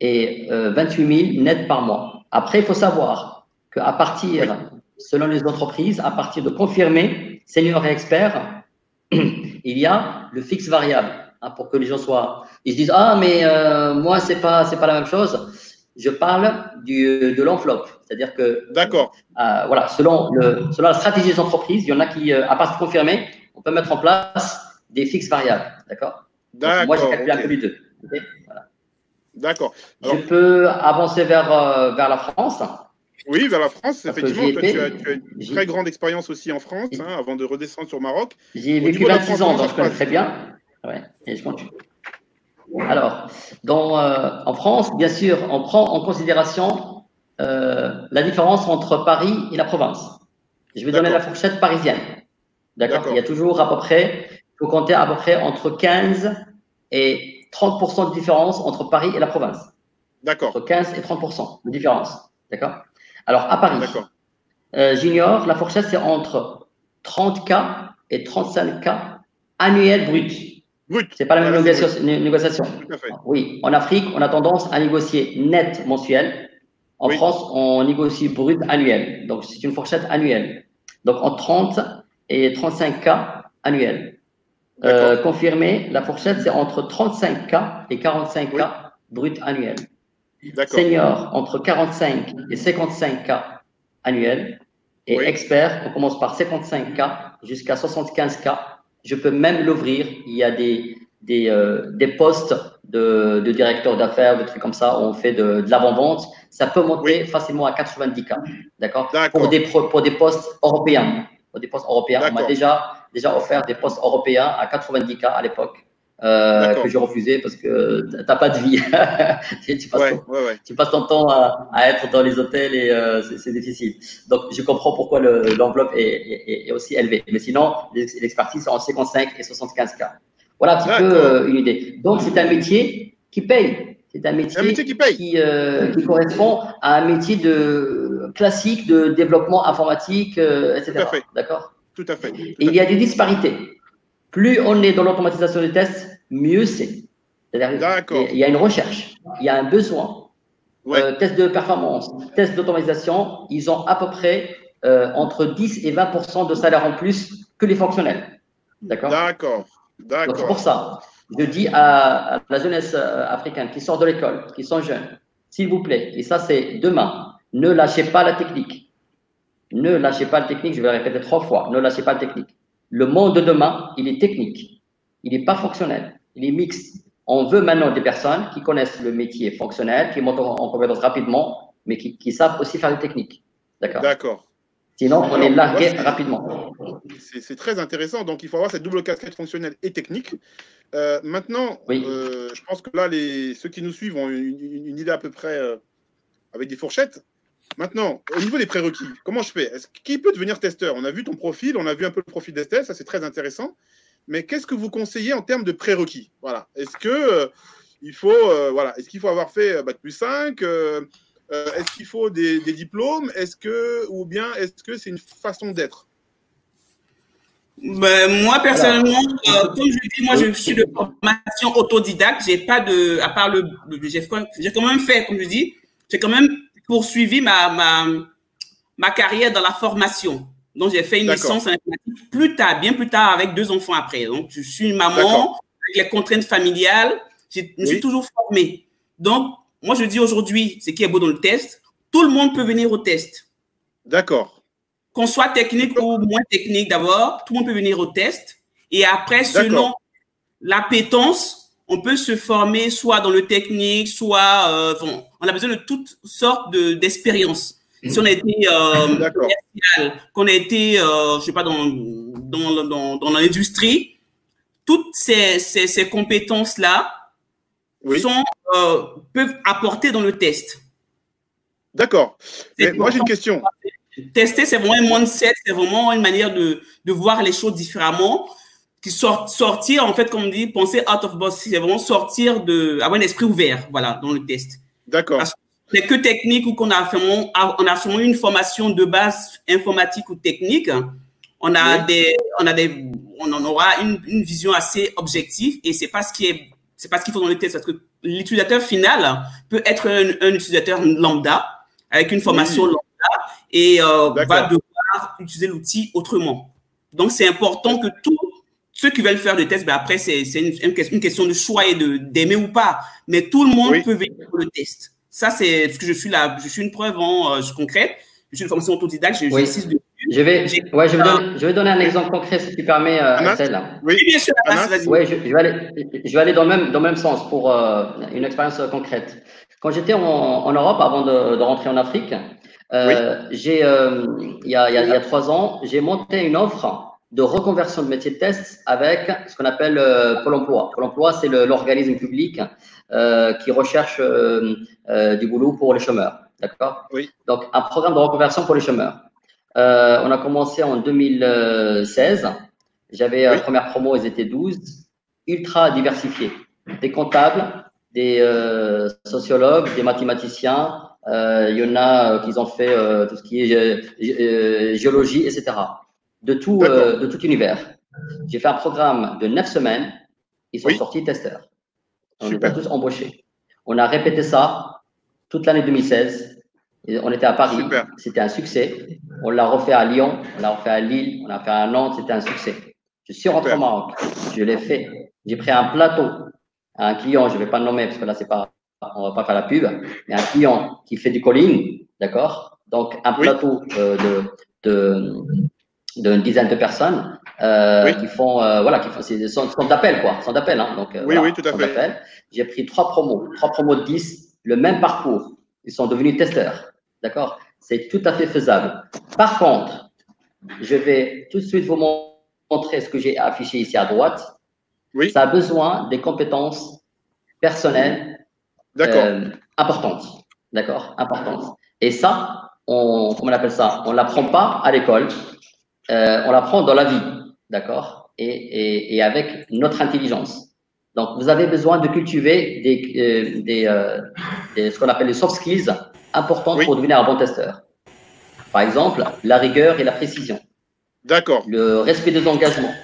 et 28 000 net par mois. Après, il faut savoir qu'à partir, selon les entreprises, à partir de confirmés, senior et expert, il y a le fixe variable hein, pour que les gens soient. Ils se disent ah mais euh, moi c'est pas c'est pas la même chose. Je parle du, de l'enveloppe, c'est-à-dire que. D'accord. Euh, voilà, selon le selon la stratégie des entreprises, il y en a qui euh, à partir de confirmer, on peut mettre en place des fixes variables, d'accord? D'accord. Moi j'ai calculé un peu les deux. voilà. D'accord. Je peux avancer vers, euh, vers la France. Oui, vers la France, effectivement. tu, as, une très grande expérience aussi en France, hein, avant de redescendre sur Maroc. J'ai vécu 26 ans, donc je connais très bien. Ouais, et je continue. Alors, dans, euh, en France, bien sûr, on prend en considération euh, la différence entre Paris et la province. Je vais donner la fourchette parisienne. D'accord? Il y a toujours à peu près, il faut compter à peu près entre 15 et 30% de différence entre Paris et la province. D'accord. Entre 15 et 30% de différence. D'accord? Alors, à Paris, euh, junior, la fourchette, c'est entre 30K et 35K annuels bruts. Brut. C'est pas la même négociation. Oui, en Afrique, on a tendance à négocier net mensuel. En France, on négocie brut annuel. Donc, c'est une fourchette annuelle. Donc, en 30 et 35K annuels. Euh, confirmé, la fourchette, c'est entre 35K et 45K brut annuel. Senior, entre 45 et 55K annuel. Et expert, on commence par 55K jusqu'à 75K. Je peux même l'ouvrir. Il y a des, des, euh, des postes de, de directeur d'affaires, de trucs comme ça, où on fait de, de l'avant-vente. Ça peut monter facilement à 90K. D'accord pour des, pour des postes européens. Pour des postes européens, on m'a déjà déjà offert des postes européens à 90K à l'époque. Euh, que j'ai refusé parce que tu n'as pas de vie. tu, passes ton, temps à, être dans les hôtels et euh, c'est difficile. Donc, je comprends pourquoi l'enveloppe est, est, aussi élevée. Mais sinon, l'expertise est en 55 et 75K. Voilà un petit peu euh, une idée. Donc, c'est un métier qui paye. C'est un métier, qui, paye. Qui, correspond à un métier de, classique de développement informatique, etc. D'accord? Tout à fait. il y a des disparités. Plus on est dans l'automatisation des tests, mieux c'est. D'accord. Il y a une recherche, il y a un besoin. Euh, tests de performance, tests d'automatisation, ils ont à peu près euh, entre 10 et 20% de salaire en plus que les fonctionnels. D'accord? D'accord. D'accord. C'est pour ça, je dis à, la jeunesse euh, africaine qui sort de l'école, qui sont jeunes, s'il vous plaît, et ça c'est demain, ne lâchez pas la technique. Ne lâchez pas le technique, je vais le répéter trois fois, ne lâchez pas le technique. Le monde de demain, il est technique. Il n'est pas fonctionnel, il est mixte. On veut maintenant des personnes qui connaissent le métier fonctionnel, qui montent en compétence rapidement, mais qui, savent aussi faire le technique. D'accord D'accord. Sinon, on est largué rapidement. C'est très intéressant. Donc, il faut avoir cette double casquette fonctionnelle et technique. Euh, maintenant, euh, je pense que là, les, ceux qui nous suivent ont une, idée à peu près euh, avec des fourchettes. Maintenant, au niveau des prérequis, comment je fais? Qui peut devenir testeur? On a vu ton profil, on a vu un peu le profil d'Estelle, ça c'est très intéressant. Mais qu'est-ce que vous conseillez en termes de prérequis? Voilà. Est-ce que euh, il faut, euh, voilà, est-ce qu'il faut avoir fait euh, bac plus 5 Est-ce qu'il faut des, diplômes? Est-ce que, ou bien, est-ce que c'est une façon d'être? Ben, moi personnellement, comme je dis, moi je suis de formation autodidacte. J'ai pas de, à part le, j'ai quand même fait, comme je dis, j'ai quand même poursuivi ma, ma, ma carrière dans la formation. Donc, j'ai fait une licence en informatique plus tard, bien plus tard, avec deux enfants après. Donc, je suis une maman, avec les contraintes familiales, je me suis toujours formée. Donc, moi, je dis aujourd'hui, ce qui est beau dans le test, tout le monde peut venir au test. D'accord. Qu'on soit technique ou moins technique d'abord, tout le monde peut venir au test. Et après, selon l'appétence, on peut se former soit dans le technique, soit euh, bon, on a besoin de toutes sortes d'expériences. si on a été euh, qu'on a été, euh, je sais pas, dans, dans, dans, dans l'industrie, toutes ces, ces, ces compétences-là sont, euh, peuvent apporter dans le test. D'accord. moi, j'ai une question. Tester, c'est vraiment un mindset, c'est vraiment une manière de, de, voir les choses différemment. Qui sort, sortir, en fait, comme on dit, penser out of box, c'est vraiment sortir de, avoir un esprit ouvert, voilà, dans le test. D'accord. C'est que technique ou qu'on a vraiment, on a vraiment une formation de base informatique ou technique. On a des, on a des, on en aura une, une vision assez objective et c'est pas ce qui est, c'est pas ce qu'il faut dans le test parce que l'utilisateur final peut être un, utilisateur lambda avec une formation lambda et euh, va devoir utiliser l'outil autrement. Donc, c'est important que tous ceux qui veulent faire le test, ben après, c'est une, une, question de choix et d'aimer ou pas. Mais tout le monde peut venir pour le test. Ça, c'est ce que je suis là. Je suis une preuve en euh, concrète. Je suis une formation autodidacte. Je, oui. je vais, ouais, je, vais donner, je vais donner un exemple concret, si tu permets, euh, Oui, bien sûr. Ouais, je, je, vais aller, je vais aller dans le même, dans le même sens pour euh, une expérience concrète. Quand j'étais en, en, Europe, avant de, de, rentrer en Afrique, euh, j'ai, euh, il, y a, il, y a, il y a trois ans, j'ai monté une offre de reconversion de métier de test avec ce qu'on appelle euh, Pôle emploi. Pôle emploi, c'est l'organisme public euh, qui recherche euh, du boulot pour les chômeurs. D'accord? Oui. Donc, un programme de reconversion pour les chômeurs. On a commencé en 2016. J'avais oui. première promo, ils étaient 12, ultra diversifiés. Des comptables, des sociologues, des mathématiciens, il y en a qui ont fait tout ce qui est géologie, etc de tout, euh, de tout univers. J'ai fait un programme de neuf semaines. Ils sont oui. sortis testeurs. On Super. était tous embauchés. On a répété ça toute l'année 2016. Et on était à Paris. C'était un succès. On l'a refait à Lyon. On l'a refait à Lille. On l'a fait à Nantes. C'était un succès. Je suis rentré au Maroc. Je l'ai fait. J'ai pris un plateau à un client. Je ne vais pas le nommer parce que là, c'est pas, on va pas faire la pub. Mais un client qui fait du calling. D'accord? Donc, un plateau oui. euh, de, de d'une dizaine de personnes euh, oui. qui font euh, voilà qui font c'est sont, sont d'appel quoi sont d'appel hein, donc euh, oui voilà, oui tout à fait. j'ai pris trois promos trois promos de 10 le même parcours. Ils sont devenus testeurs d'accord? C'est tout à fait faisable. Par contre je vais tout de suite vous montrer ce que j'ai affiché ici à droite. Oui. Ça a besoin des compétences personnelles importantes d'accord? Importantes. Et ça on comment on appelle ça? On l'apprend pas à l'école euh, on l'apprend dans la vie, d'accord? Et, et, et, avec notre intelligence. Donc, vous avez besoin de cultiver des, euh, des, euh, des ce qu'on appelle les soft skills importantes oui. pour devenir un bon testeur. Par exemple, la rigueur et la précision. D'accord. Le respect des engagements.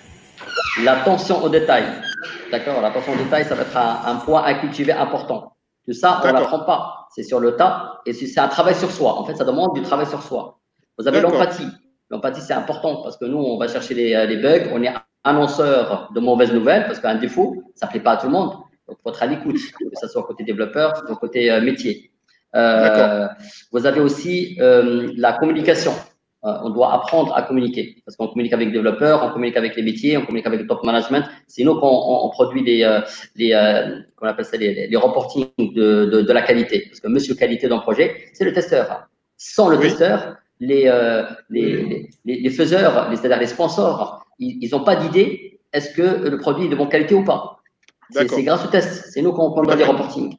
L'attention aux détails. D'accord? L'attention aux détails, ça va être un, un point à cultiver important. Tout ça, on ne l'apprend pas. C'est sur le tas et c'est un travail sur soi. En fait, ça demande du travail sur soi. Vous avez l'empathie. L'empathie, c'est important parce que nous, on va chercher les, euh, les bugs, on est annonceur de mauvaises nouvelles parce qu'un défaut, ça ne plaît pas à tout le monde. Donc, il faut être à l'écoute, que ce soit côté développeur, que ce soit côté métier. Euh, vous avez aussi euh, la communication. Euh, on doit apprendre à communiquer parce qu'on communique avec les développeurs, on communique avec les métiers, on communique avec le top management. Sinon, quand on, on, produit les, les qu'on appelle ça, les, les reporting de, de, de, la qualité. Parce que monsieur qualité d'un projet, c'est le testeur. Sans le oui. testeur, les, euh, les, les, les, faiseurs, c'est-à-dire les sponsors, ils n'ont pas d'idée est-ce que le produit est de bonne qualité ou pas. C'est grâce au test. C'est nous qu'on prend des reporting.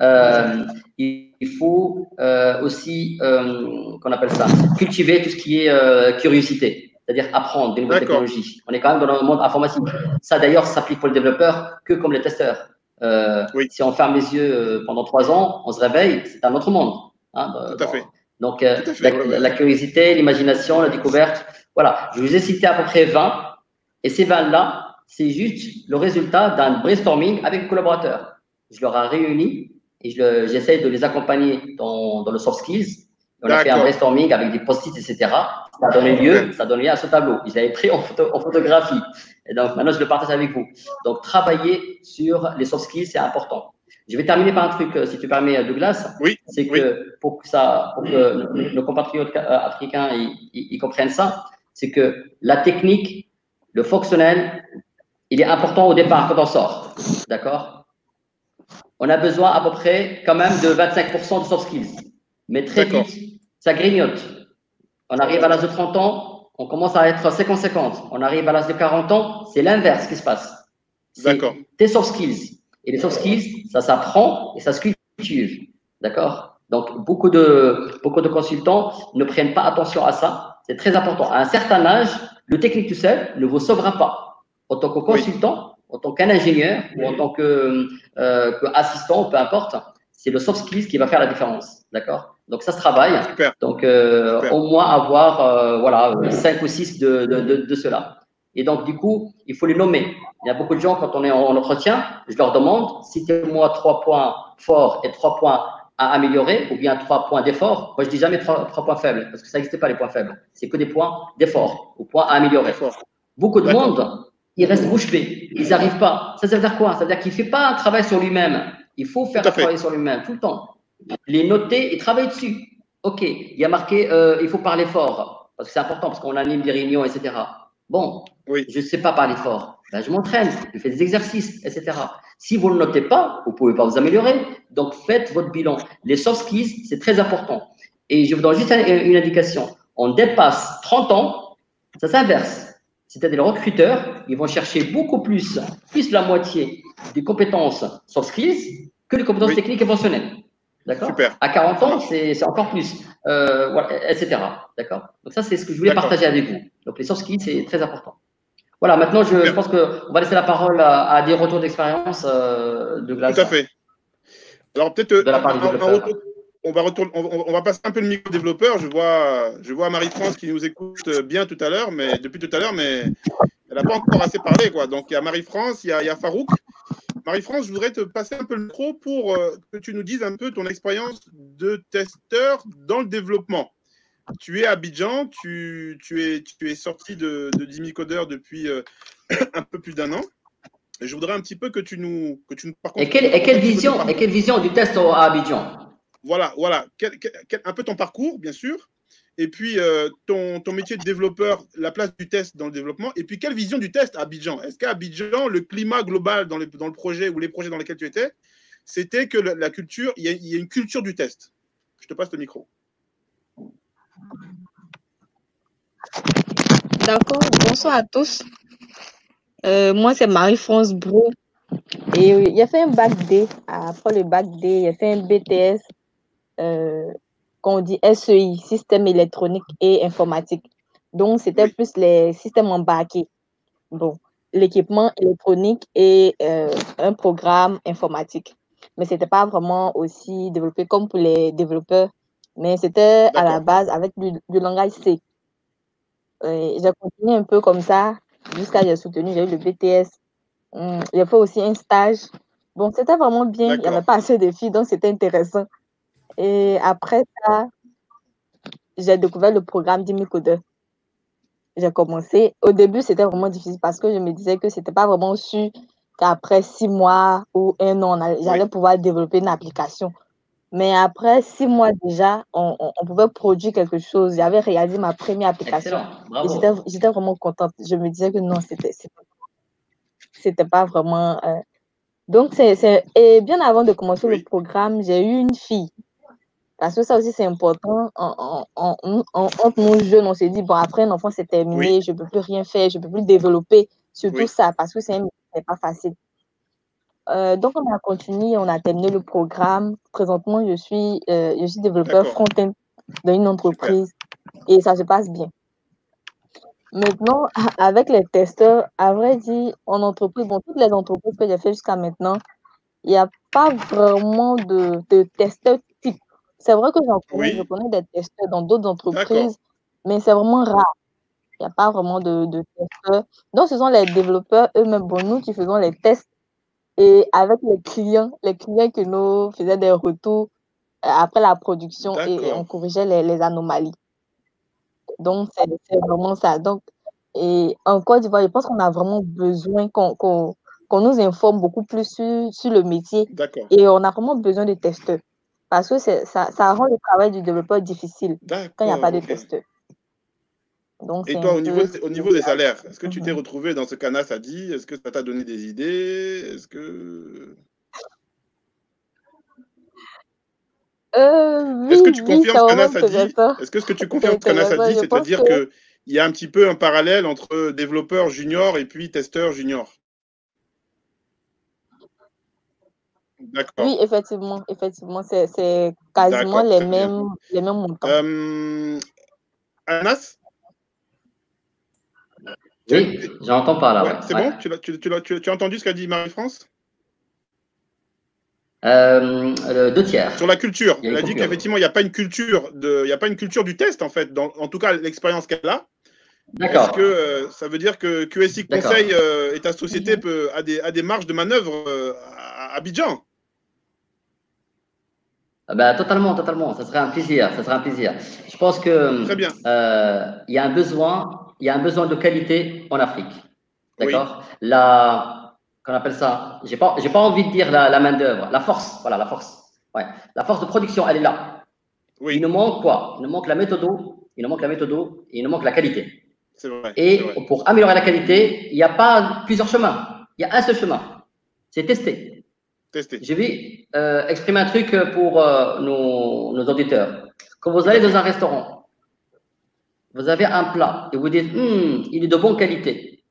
Euh, il faut euh, aussi, qu'on appelle ça, cultiver tout ce qui est curiosité, c'est-à-dire apprendre des nouvelles technologies. On est quand même dans le monde informatique. Ça, d'ailleurs, s'applique pour les développeurs que comme les testeurs. Oui. Si on ferme les yeux pendant trois ans, on se réveille, c'est un autre monde. Hein, Tout à fait. Donc, euh, la, curiosité, l'imagination, la découverte. Voilà, je vous ai cité à peu près 20. Et ces 20-là, c'est juste le résultat d'un brainstorming avec les collaborateurs. Je leur ai réunis et j'essaie de les accompagner dans, dans le soft skills. On a fait un brainstorming avec des post-it, etc. Ça a donné lieu, ça a donné lieu à ce tableau. Ils avaient pris en, photo, en photographie. Et donc, maintenant, je le partage avec vous. Donc, travailler sur les soft skills, c'est important. Je vais terminer par un truc, si tu permets, Douglas. Oui. C'est que pour que ça, pour que nos compatriotes africains ils, comprennent ça, c'est que la technique, le fonctionnel, il est important au départ quand on sort. D'accord? On a besoin à peu près quand même de 25% de soft skills. Mais très vite, ça grignote. On arrive à l'âge de 30 ans, on commence à être 50-50. On arrive à l'âge de 40 ans, c'est l'inverse qui se passe. D'accord. Tes soft skills. Et les soft skills, ça s'apprend et ça se cultive. D'accord? Donc, beaucoup de, beaucoup de consultants ne prennent pas attention à ça. C'est très important. À un certain âge, le technique tout seul ne vous sauvera pas. En tant que consultant, en tant qu'ingénieur ou en tant qu'assistant, euh, peu importe, c'est le soft skills qui va faire la différence. D'accord? Donc, ça se travaille. Super. Donc, euh, au moins avoir euh, voilà, 5 ou 6 de, de, de, de cela. Et donc, du coup, il faut les nommer. Il y a beaucoup de gens, quand on est en entretien, je leur demande, citez-moi trois points forts et trois points à améliorer, ou bien trois points d'effort. Moi, je dis jamais trois, trois points faibles, parce que ça n'existe pas les points faibles. C'est que des points d'effort, ou points à améliorer. Beaucoup de monde, ils restent bouche bée. Ils n'arrivent pas. Ça, ça veut dire quoi? Ça veut dire qu'il ne fait pas un travail sur lui-même. Il faut faire un travail sur lui-même tout le temps. Les noter et travailler dessus. OK, il y a marqué, euh, il faut parler fort, parce que c'est important, parce qu'on anime des réunions, etc. Bon, oui. je ne sais pas parler fort. Ben, je m'entraîne, je fais des exercices, etc. Si vous ne le notez pas, vous ne pouvez pas vous améliorer. Donc, faites votre bilan. Les soft skills, c'est très important. Et je vous donne juste une indication. On dépasse 30 ans, ça s'inverse. C'est-à-dire les recruteurs, ils vont chercher beaucoup plus, plus la moitié des compétences soft skills que les compétences techniques et fonctionnelles. D'accord? À 40 ans, c'est encore plus, euh, voilà, etc. D'accord? Donc ça, c'est ce que je voulais partager avec vous. Donc les soft skills, c'est très important. Voilà, maintenant, je, je pense qu'on va laisser la parole à, des retours d'expérience euh, de Glace. Tout à fait. Alors peut-être, euh, on va retourner, on, va passer un peu le micro développeur. Je vois, je vois Marie-France qui nous écoute bien tout à l'heure, mais depuis tout à l'heure, mais elle n'a pas encore assez parlé, quoi. Donc il y a Marie-France, il, il y a, Farouk. Marie-France, je voudrais te passer un peu le micro pour euh, que tu nous dises un peu ton expérience de testeur dans le développement. Tu es à Abidjan, tu, tu, es, tu es sorti de, de Dimicodeur depuis euh, un peu plus d'un an. Et je voudrais un petit peu que tu nous, que tu nous et, quelle, et quelle vision, et quelle vision du test à Abidjan? Voilà, voilà. un peu ton parcours, bien sûr. Et puis, euh, ton, ton, métier de développeur, la place du test dans le développement. Et puis, quelle vision du test à Abidjan? Est-ce qu'à Abidjan, le climat global dans, dans, le projet ou les projets dans lesquels tu étais, c'était que la, culture, il y, y, a une culture du test? Je te passe le micro. D'accord, bonsoir à tous. Euh, moi, c'est Marie-France Brou. Et il a fait un bac D. Après le bac D, a fait un BTS euh, qu'on dit SEI, système électronique et informatique. Donc, c'était plus les systèmes embarqués. Bon, l'équipement électronique et euh, un programme informatique. Mais ce n'était pas vraiment aussi développé comme pour les développeurs, mais c'était à la base avec du, langage C. j'ai continué un peu comme ça jusqu'à j'ai soutenu, j'ai eu le BTS. Hum, j'ai fait aussi un stage. Bon, c'était vraiment bien. Il n'y avait pas assez de filles, donc c'était intéressant. Et après ça, j'ai découvert le programme d'Imicodeur. J'ai commencé. Au début, c'était vraiment difficile parce que je me disais que ce n'était pas vraiment sûr qu'après six mois ou un an, j'allais pouvoir développer une application. Mais après six mois déjà, on, pouvait produire quelque chose. J'avais réalisé ma première application. j'étais vraiment contente. Je me disais que non, c'était c'était pas vraiment. Euh, donc, c'est. Et bien avant de commencer le programme, j'ai eu une fille. Parce que ça aussi, c'est important. En, entre nous jeunes, on s'est dit, bon, après un enfant, c'est terminé, je ne peux plus rien faire, je ne peux plus développer surtout ça, parce que c'est pas facile. Euh, donc, on a continué, on a terminé le programme. Présentement, je suis, euh, je suis développeur front-end dans une entreprise et ça se passe bien. Maintenant, avec les testeurs, à vrai dire, en entreprise, bon, toutes les entreprises que j'ai fait jusqu'à maintenant, il n'y a pas vraiment de, de testeurs type. C'est vrai que j'en connais, je connais des testeurs dans d'autres entreprises, mais c'est vraiment rare. Il n'y a pas vraiment de, de testeurs. Donc, ce sont les développeurs eux-mêmes, bon, nous qui faisons les tests et avec les clients, les clients qui nous faisaient des retours euh, après la production et on corrigeait les, anomalies. Donc, c'est vraiment ça. Donc, et en Côte d'Ivoire, je pense qu'on a vraiment besoin qu'on nous informe beaucoup plus sur, sur le métier. Et on a vraiment besoin de testeurs. Parce que ça, ça rend le travail du développeur difficile quand il n'y a pas de testeurs. Donc, Et toi, au niveau, au niveau des salaires, est-ce que tu t'es Mhm. retrouvé dans ce qu'Anas a dit Est-ce que ça t'a donné des idées Est-ce que. Euh, Est-ce que tu oui, confirmes ce qu'Anas a dit. Est-ce que ce que tu confirmes ce qu'Anas a dit, c'est-à-dire que- qu'il y a un petit peu un parallèle entre développeur junior et puis testeur junior? D'accord. Oui, effectivement, effectivement, c'est quasiment les mêmes, les mêmes montants. Euh, Anas? Oui, j'entends pas là. Ouais, ouais, C'est ouais. bon tu, l'as- tu, tu tu- as entendu ce qu'a dit Marie-France? Euh, le deux tiers. Sur la culture. Elle a dit qu'effectivement, il n'y a pas une culture de, il y a pas une culture du test en fait. Dans, en tout cas, l'expérience qu'elle a. Est-ce D'accord. que euh, ça veut dire que QSI. Conseil euh, et ta société peut, a, des, a des marges de manœuvre euh, à Abidjan? Ah ben, totalement, totalement. Ça serait un plaisir. Ça serait un plaisir. Je pense que Très bien. euh, il y a un besoin, il y a un besoin de qualité en Afrique. D'accord? La, qu'on appelle ça? J'ai pas, j'ai pas envie de dire la, la main d'œuvre, la force. Voilà, la force. Ouais. La force de production, elle est là. Il Oui, nous manque quoi? Il nous manque la méthode. Il nous manque la méthode et il nous manque la qualité. c'est vrai. Et c'est vrai. pour améliorer la qualité, il n'y a pas plusieurs chemins. Il y a un seul chemin. C'est tester. Tester. Je vais euh, exprimer un truc pour euh, nos, nos auditeurs. Quand vous allez dans un restaurant, vous avez un plat et vous dites, Hum, il est de bonne qualité.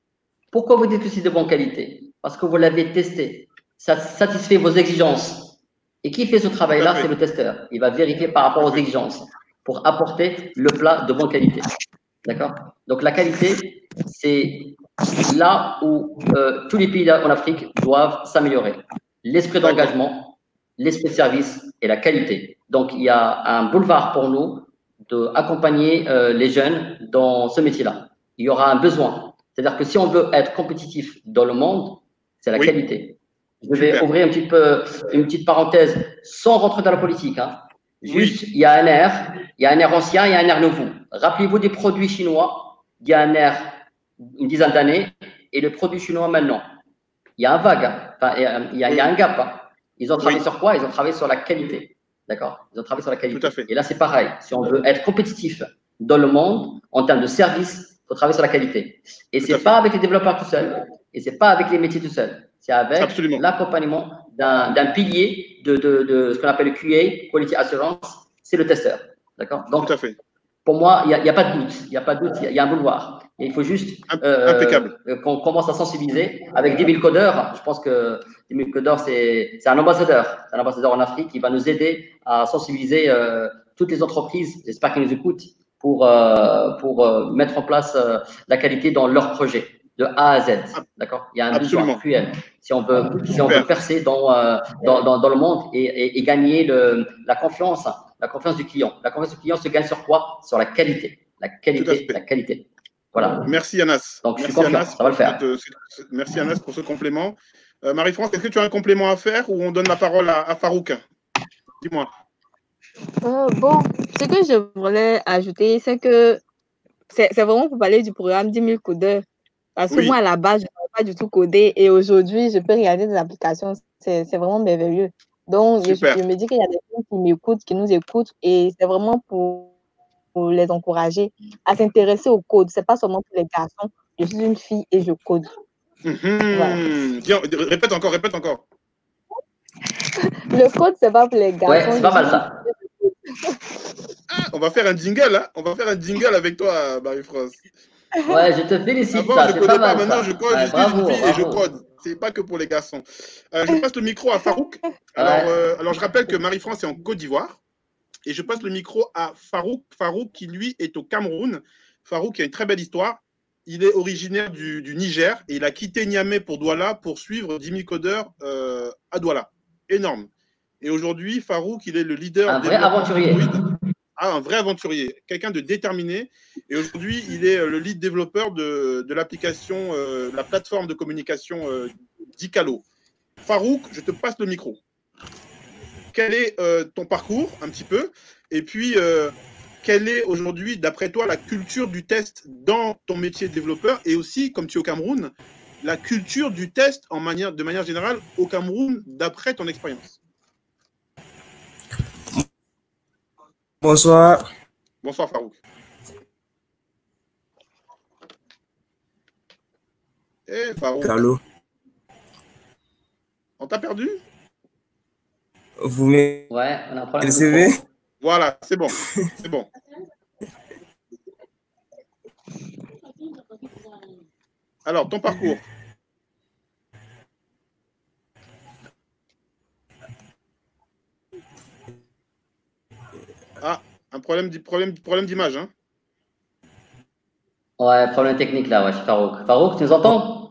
Pourquoi vous dites que c'est de bonne qualité? Parce que vous l'avez testé. Ça satisfait vos exigences. Et qui fait ce travail-là? C'est le testeur. Il va vérifier par rapport aux exigences pour apporter le plat de bonne qualité. D'accord? Donc la qualité, c'est là où euh, tous les pays en Afrique doivent s'améliorer. L'esprit d'engagement, l'esprit de service et la qualité. Donc il y a un boulevard pour nous d'accompagner euh, les jeunes dans ce métier-là. Il y aura un besoin. C'est-à-dire que si on veut être compétitif dans le monde, c'est la Oui. qualité. Je vais Super. ouvrir une petite, peu- une petite parenthèse sans rentrer dans la politique. hein. Juste, il y a un air, il y a un air ancien, il y a un air nouveau. Rappelez-vous des produits chinois, il y a un air une dizaine d'années et le produit chinois maintenant. Il y a un vague, hein. enfin, il y a, il y a- il y a un gap. hein. Ils ont travaillé Oui. sur quoi? Ils ont travaillé sur la qualité. D'accord Ils ont travaillé sur la qualité. Tout à fait. Et là, c'est pareil. Si on veut être compétitif dans le monde, en termes de service, il faut travailler sur la qualité. Et c'est fait. pas avec les développeurs tout seuls. Et c'est pas avec les métiers tout seuls. C'est avec l'accompagnement d'un pilier de, de, de ce qu'on appelle le QA, Quality Assurance, c'est le testeur. D'accord? Donc, Tout à fait. pour moi, il n'y a, pas de doute. Il n'y a pas de doute. Il y y, a un boulevard. Il faut juste euh, euh, qu'on commence à sensibiliser avec 10 000 codeurs. Je pense que 10 000 codeurs, c'est un ambassadeur. C'est un ambassadeur en Afrique qui va nous aider à sensibiliser euh, toutes les entreprises, j'espère qu'ils nous écoutent, pour, euh, pour euh, mettre en place euh, la qualité dans leur projet, de A à Z. D'accord? Il y a un Absolument. besoin cruel. Si on veut, si on veut percer dans, euh, dans, dans, dans le monde et, et, et gagner le, la confiance, la confiance du client. La confiance du client se gagne sur quoi? Sur la qualité. La qualité, la qualité. Voilà. Merci Anas. Donc, je suis Merci Anas. ça va le pour faire. cette- cette- merci Anas pour ce complément. Euh, Marie-France, est-ce que tu as un complément à faire ou on donne la parole à, à Farouk? Dis-moi. Euh, bon, ce que je voulais ajouter, c'est que c'est vraiment pour parler du programme 10 000 codeurs. Parce que Oui. moi, à la base, je ne savais pas du tout coder et aujourd'hui, je peux regarder des applications. C'est vraiment merveilleux. Donc, je me dis qu'il y a des gens qui m'écoutent, qui nous écoutent et c'est vraiment pour, pour les encourager à s'intéresser au code. C'est pas seulement pour les garçons. Je suis une fille et je code. Dis- répète encore, répète encore. Le code, c'est pas pour les garçons. Ouais, c'est pas mal suis- ça. Ah, on va faire un jingle, hein On va faire un jingle avec toi, Marie-France. Ouais, je te félicite. Avant, ça, je connais pas pas, mal, maintenant ça. je code, Ouais, je suis bravo, une fille et je code. C'est pas que pour les garçons. Euh, je passe le micro à Farouk. Alors, Ouais. euh, alors je rappelle que Marie-France est en Côte d'Ivoire. Et je passe le micro à Farouk. Farouk qui, lui, est au Cameroun. Farouk a une très belle histoire. Il est originaire du, du Niger et il a quitté Niamey pour Douala pour suivre 10 000 codeurs euh, à Douala. Énorme. Et aujourd'hui, Farouk, il est le leader. Un vrai aventurier. Ah, un vrai aventurier, quelqu'un de déterminé. Et aujourd'hui, il est euh, le lead développeur de, de l'application, euh, la plateforme de communication euh, d'Icalo. Farouk, je te passe le micro. Quel est euh, ton parcours, un petit peu Et puis, euh, quelle est aujourd'hui, d'après toi, la culture du test dans ton métier de développeur Et aussi, comme tu es au Cameroun, la culture du test en manière, de manière générale au Cameroun, d'après ton expérience? Bonsoir. Bonsoir Farouk. Eh Farouk. Allô? On t'a perdu? Vous me Ouais, on a un problème. de recevez micro. Voilà, c'est bon. C'est bon. Alors, ton parcours. Ah, un problème, problème, problème d'image. Hein. Ouais, problème technique là, ouais, c'est Farouk. Farouk, tu nous entends?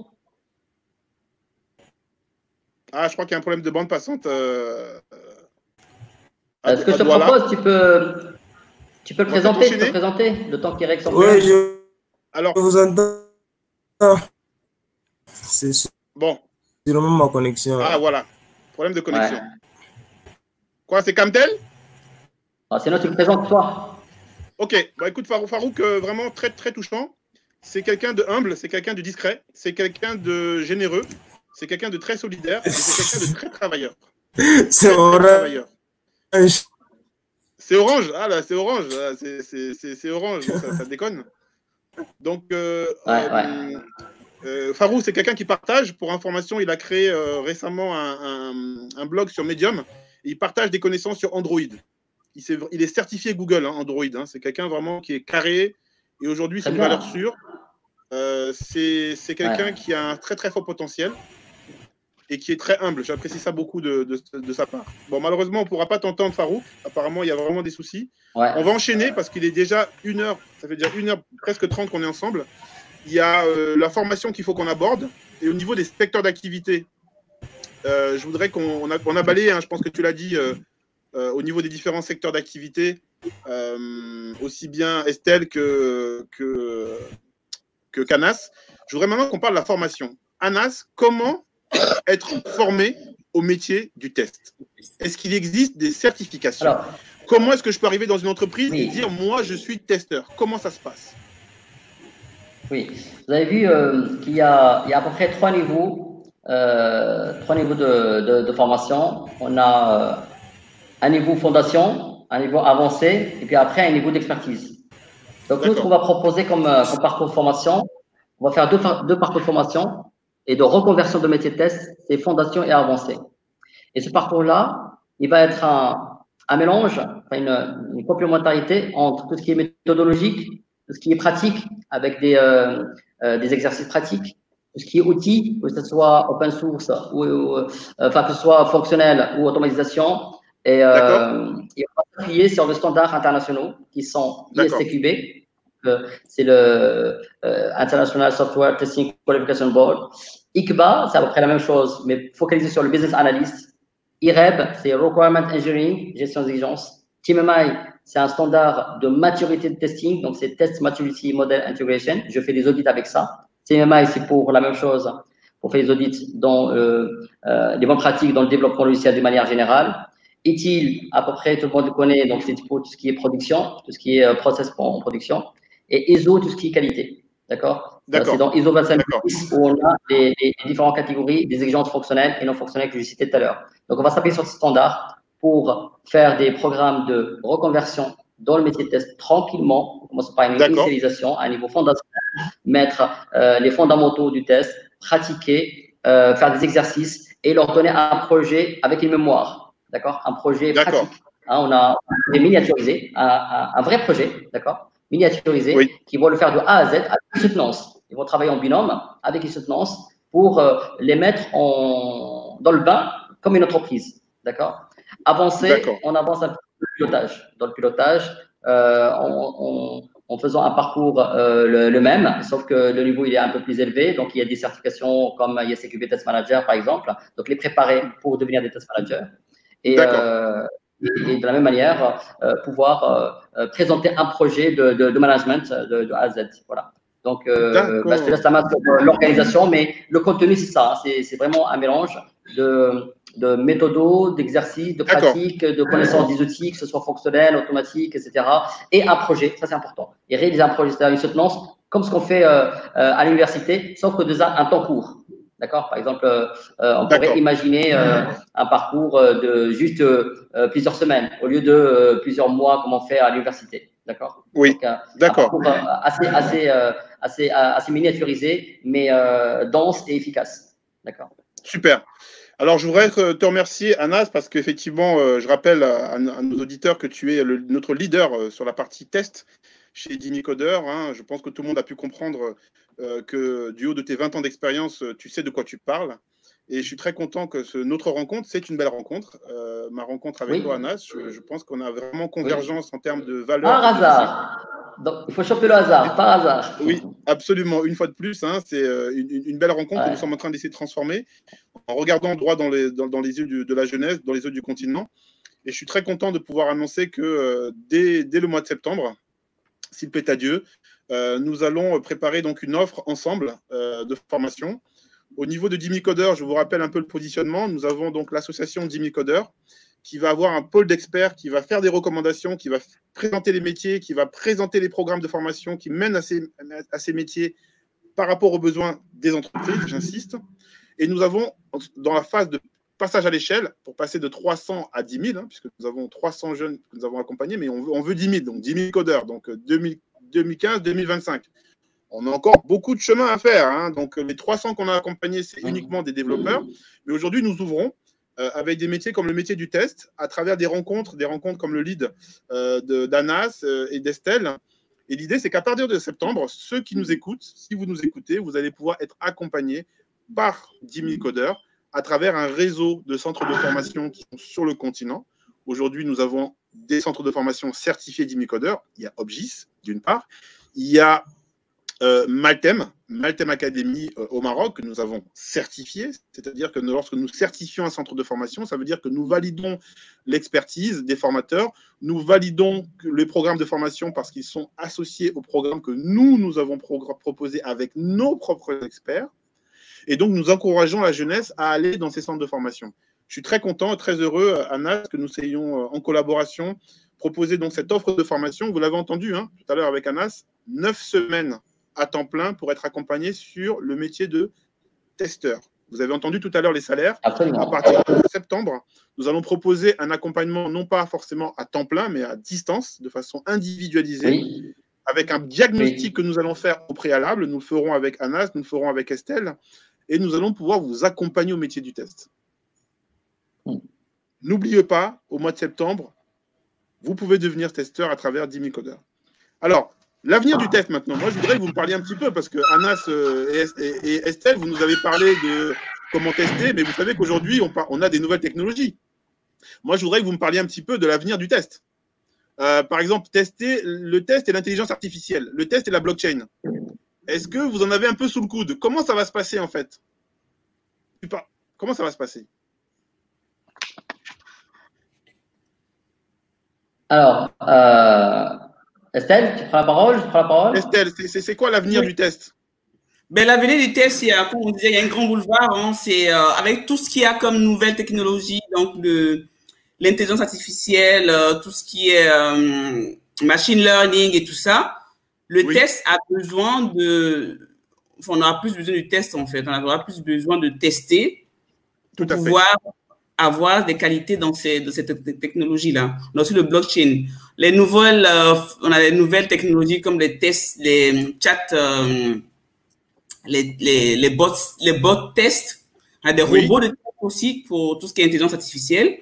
Ah, je crois qu'il y a un problème de bande passante. euh, à- Euh, Ce que je te Douala. propose, tu peux, tu peux le présenter, tu peux présenter, le temps qu'il règle son Oui, je Alors, vous entends. C'est bon. sûrement ma connexion. Ah, voilà. Problème de connexion. Quoi, c'est Camtel Ah, sinon, tu le présentes toi. Ok, bah écoute Farouk, Farouk, euh, vraiment très très touchant. C'est quelqu'un de humble, c'est quelqu'un de discret, c'est quelqu'un de généreux, c'est quelqu'un de très solidaire, et c'est quelqu'un de très travailleur. C'est très travailleur. C'est orange, ah là, c'est orange, ah, c'est- c'est c'est- c'est orange, ça, ça déconne. Donc, euh, Ouais, euh, euh, Farouk, c'est quelqu'un qui partage. Pour information, il a créé euh, récemment un, un- un blog sur Medium. Il partage des connaissances sur Android. Il, s'est- il est certifié Google, hein, Android. hein. C'est quelqu'un vraiment qui est carré. Et aujourd'hui, c'est une valeur sûre. Euh, c'est c'est quelqu'un Ouais. qui a un très très fort potentiel et qui est très humble. J'apprécie ça beaucoup de, de- de sa part. Bon, malheureusement, on ne pourra pas t'entendre, Farouk. Apparemment, il y a vraiment des soucis. Ouais. On va enchaîner parce qu'il est déjà une heure, ça fait déjà une heure, presque 30 qu'on est ensemble. Il y a euh, la formation qu'il faut qu'on aborde. Et au niveau des secteurs d'activité, euh, je voudrais qu'on on a, on a balayé, hein, je pense que tu l'as dit, euh, au niveau des différents secteurs d'activité, aussi bien Estelle que, que, que Canas. Je voudrais maintenant qu'on parle de la formation. Anas, comment être formé au métier du test Est-ce qu'il existe des certifications Alors, Comment est-ce que je peux arriver dans une entreprise et dire moi je suis testeur? Comment ça se passe? Oui. Vous avez vu euh, qu'il y y a à peu près trois niveaux, euh, trois niveaux de, de, de formation. On a euh, un niveau fondation, un niveau avancé, et puis après un niveau d'expertise. Donc nous, ce qu'on va proposer comme, comme parcours de formation, on va faire deux, deux parcours de formation et de reconversion de métier de test, c'est fondation et avancé. Et ce parcours-là, il va être un, un mélange, enfin une, une complémentarité entre tout ce qui est méthodologique, tout ce qui est pratique, avec des, euh, euh, des exercices pratiques, tout ce qui est outils, que ce soit open source, ou, ou, euh, enfin que ce soit fonctionnel ou automatisation. Et, euh, et on va s'appuyer sur les standards internationaux qui sont. ISTQB, c'est le euh, International Software Testing Qualification Board. ICBA, c'est à peu près la même chose, mais focalisé sur le business analyst. IREB, c'est Requirement Engineering, gestion d'exigence. TMMI, c'est un standard de maturité de testing, donc c'est Test Maturity Model Integration. Je fais des audits avec ça. TMMI, c'est pour la même chose, pour faire des audits dans euh, euh, les bonnes pratiques dans le développement logiciel de manière générale. ITIL, à peu près tout le monde le connaît, donc c'est pour tout ce qui est production, tout ce qui est euh, process en production. Et ISO, tout ce qui est qualité. D'accord? Euh. C'est dans ISO D'accord. 27010 où on a les, les différentes catégories des exigences fonctionnelles et non fonctionnelles que j'ai citées tout à l'heure. Donc, on va s'appuyer sur ce standard pour faire des programmes de reconversion dans le métier de test tranquillement. On commence par une initialisation à un niveau fondationnel, mettre euh, les fondamentaux du test, pratiquer, euh, faire des exercices et leur donner un projet avec une mémoire. D'accord? Un projet pratique. Hein, on a on a miniaturisé, un, un- un vrai projet, d'accord? Miniaturisé, Oui. qui vont le faire de A à Z avec une soutenance. Ils vont travailler en binôme avec une soutenance pour euh, les mettre en, dans le bain comme une entreprise. D'accord? Avancer, on avance un peu dans le pilotage. Dans le pilotage, euh, en, faisant un parcours euh, le, le même, sauf que le niveau il est un peu plus élevé. Donc, il y a des certifications comme ISCQB Test Manager, par exemple. Donc, les préparer pour devenir des test managers. Et, euh, et, et de la même manière, euh, pouvoir euh, euh, présenter un projet de, de, de management de, de A à Z. Voilà. Donc, bah, je te laisse la main sur l'organisation, mais le contenu, c'est ça. hein. C'est vraiment un mélange de, de méthodos, d'exercices, de pratiques, de connaissances des outils, que ce soit fonctionnel, automatique, etc. Et un projet, ça c'est important. Et réaliser un projet, c'est-à-dire une soutenance comme ce qu'on fait à l'université, sauf que dans un temps court. D'accord? Par exemple, on pourrait imaginer un parcours de juste plusieurs semaines au lieu de plusieurs mois comme on fait à l'université. D'accord? Oui. D'accord. Assez, assez, assez, assez miniaturisé, mais dense et efficace. D'accord? Super. Alors, je voudrais te remercier, Anas, parce qu'effectivement, euh, je rappelle à, nos auditeurs que tu es notre leader euh, sur la partie test chez Dimicoder. Hein. Je pense que tout le monde a pu comprendre euh, que du haut de tes 20 ans d'expérience, tu sais de quoi tu parles. Et je suis très content que ce, notre rencontre, c'est une belle rencontre. ma rencontre avec toi, Anas, je, pense qu'on a vraiment convergence en termes de valeur. Par hasard il faut choper le hasard, par hasard. Oui, absolument. Une fois de plus, hein, c'est euh, une, belle rencontre que nous sommes en train d'essayer de transformer en regardant droit dans les, dans, les yeux de la jeunesse, dans les yeux du continent. Et je suis très content de pouvoir annoncer que euh, dès, dès, le mois de septembre, s'il plaît à Dieu, euh, nous allons préparer donc une offre ensemble de formation. Au niveau de Dimi Coder, je vous rappelle un peu le positionnement. Nous avons donc l'association Dimi Coder qui va avoir un pôle d'experts, qui va faire des recommandations, qui va présenter les métiers, qui va présenter les programmes de formation qui mènent à ces, à ces métiers par rapport aux besoins des entreprises, j'insiste. Et nous avons, dans la phase de passage à l'échelle, pour passer de 300 à 10 000, hein, puisque nous avons 300 jeunes que nous avons accompagnés, mais on veut, on veut 10 000, donc 10 000 codeurs, donc 2015-2025. On a encore beaucoup de chemin à faire. Hein, donc les 300 qu'on a accompagnés, c'est uniquement des développeurs. Mais aujourd'hui, nous ouvrons euh, avec des métiers comme le métier du test, à travers des rencontres, des rencontres comme le lead euh, d'Anas euh, et d'Estelle. Et l'idée, c'est qu'à partir de septembre, ceux qui nous écoutent, si vous nous écoutez, vous allez pouvoir être accompagnés par 10 000 codeurs à travers un réseau de centres de formation qui sont sur le continent. Aujourd'hui, nous avons des centres de formation certifiés 10 000 codeurs. Il y a Obgis, d'une part. Il y a euh, Maltem, Maltem Academy euh, au Maroc, que nous avons certifié. C'est-à-dire que lorsque nous certifions un centre de formation, ça veut dire que nous validons l'expertise des formateurs, nous validons les programmes de formation parce qu'ils sont associés au programme que nous, nous avons proposé avec nos propres experts. Et donc, nous encourageons la jeunesse à aller dans ces centres de formation. Je suis très content, très heureux, Anna, que nous ayons euh, en collaboration proposé donc cette offre de formation. Vous l'avez entendu hein, tout à l'heure avec Anas, neuf semaines à temps plein pour être accompagné sur le métier de testeur. Vous avez entendu tout à l'heure les salaires. À partir de septembre, nous allons proposer un accompagnement non pas forcément à temps plein, mais à distance, de façon individualisée, avec un diagnostic que nous allons faire au préalable. Nous le ferons avec Anas, nous le ferons avec Estelle, et nous allons pouvoir vous accompagner au métier du test. N'oubliez pas, au mois de septembre, vous pouvez devenir testeur à travers 10 000 Alors, L'avenir du test maintenant. Moi, je voudrais que vous me parliez un petit peu parce que Anas euh, et, Estelle, vous nous avez parlé de comment tester, mais vous savez qu'aujourd'hui, on, a des nouvelles technologies. Moi, je voudrais que vous me parliez un petit peu de l'avenir du test. Euh, par exemple, tester le test et l'intelligence artificielle, le test et la blockchain. Est-ce que vous en avez un peu sous le coude? Comment ça va se passer en fait? Comment ça va se passer? Alors, euh, Estelle, tu prends la parole Je prends la parole? Estelle, c'est quoi l'avenir du test? Ben, L'avenir du test, il comme on disait, il y a un grand boulevard. Hein, c'est euh, avec tout ce qu'il y a comme nouvelle technologie, donc l'intelligence artificielle, euh, tout ce qui est euh, machine learning et tout ça. Le test a besoin de. Enfin, on aura plus besoin du test en fait. On aura plus besoin de tester pour pouvoir avoir des qualités dans, ces, de cette technologie-là. On a aussi le blockchain. Les nouvelles, euh, on a des nouvelles technologies comme les tests, les chats, euh, les, les, les, bots, les bots tests. On a des robots de test aussi pour tout ce qui est intelligence artificielle.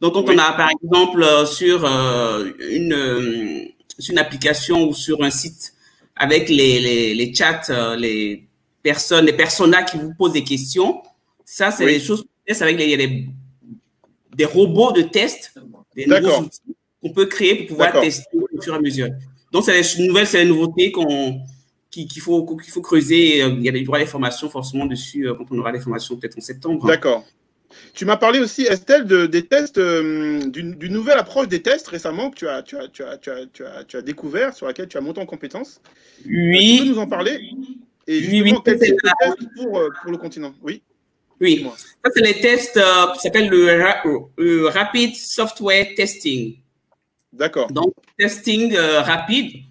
Donc, quand on a, par exemple, euh, sur une, sur une application ou sur un site avec les, les, les chats, les personnes, les personas qui vous posent des questions, ça, c'est des choses avec les, les des robots de test, des nouveaux outils qu'on peut créer pour pouvoir tester au fur et à mesure. Donc, c'est les nouvelles, c'est les nouveautés qu'on qu'il faut, qu'il faut creuser. Euh, il y a des droits des formations forcément dessus euh, quand on aura des formations peut-être en septembre. D'accord. Tu m'as parlé aussi, Estelle, de, des tests, euh, d'une nouvelle approche des tests récemment que tu as, tu, as, tu, as, tu, as, tu, as, tu as découvert, sur laquelle tu as monté en compétences. Oui. tu peux nous en parler Et justement, quel type de test pour, pour le continent? Oui. Oui, ça c'est les tests euh, qui s'appellent le, Rapid Software Testing. D'accord. Donc, testing euh, rapide.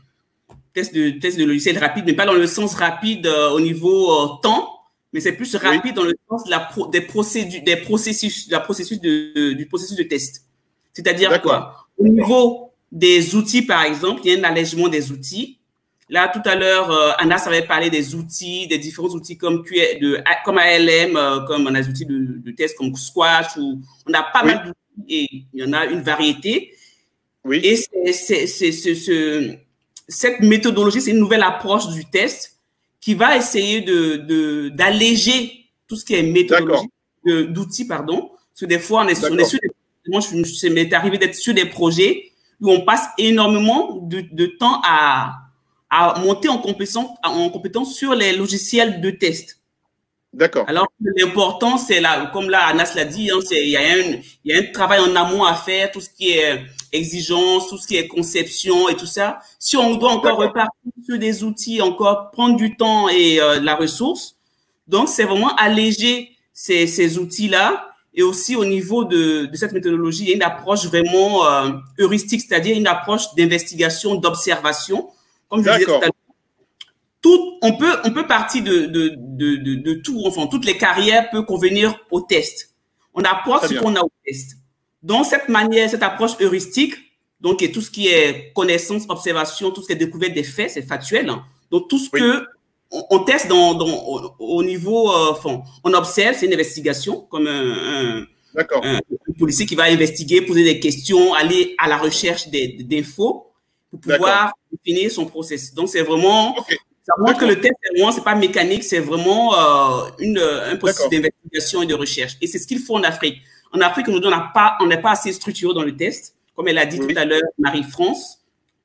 test de, test de logiciel rapide, mais pas dans le sens rapide au niveau temps, mais c'est plus rapide dans le sens de la des procédures, des processus, la processus de, du processus de test. C'est-à-dire quoi? Au niveau des outils, par exemple, il y a un allègement des outils. Là, tout à l'heure, euh, Anna avait parlé des outils, des différents outils comme, Q, de, comme ALM, euh, comme on a des outils de, test comme Squash, ou on a pas mal d'outils et il y en a une variété. Oui. Et c'est, c'est, ce, cette méthodologie, c'est une nouvelle approche du test qui va essayer de, d'alléger tout ce qui est méthodologie, d'outils, pardon. Parce que des fois, on est, on est sur des, moi, je, m'est arrivé d'être sur des projets où on passe énormément de, de temps à, à monter en compétence, en compétence sur les logiciels de test. D'accord. Alors, l'important, c'est là, comme là, Anas l'a dit, hein, il y a un travail en amont à faire, tout ce qui est exigence, tout ce qui est conception et tout ça. Si on doit encore repartir sur des outils, encore prendre du temps et euh, la ressource, donc c'est vraiment alléger ces, ces outils-là. Et aussi au niveau de, de, cette méthodologie, il y a une approche vraiment euh, heuristique, c'est-à-dire une approche d'investigation, d'observation comme je disais tout à l'heure, tout, on peut, on peut partir de, de, de, de, tout, enfin, toutes les carrières peuvent convenir au test. On apporte ce qu'on a au test. Donc, cette manière, cette approche heuristique, donc, et tout ce qui est connaissance, observation, tout ce qui est découverte des faits, c'est factuel. Hein. Donc, tout ce que on, teste dans, dans, au, niveau, euh, enfin, on observe, c'est une investigation, comme un, un, policier qui va investiguer, poser des questions, aller à la recherche d'infos pour pouvoir définir son process. Donc, c'est vraiment, ça montre que le test, c'est pas mécanique, c'est vraiment euh, une, un processus d'investigation et de recherche. Et c'est ce qu'il faut en Afrique. En Afrique, pas, on n'est pas assez structuré dans le test, comme elle a dit tout à l'heure, Marie-France.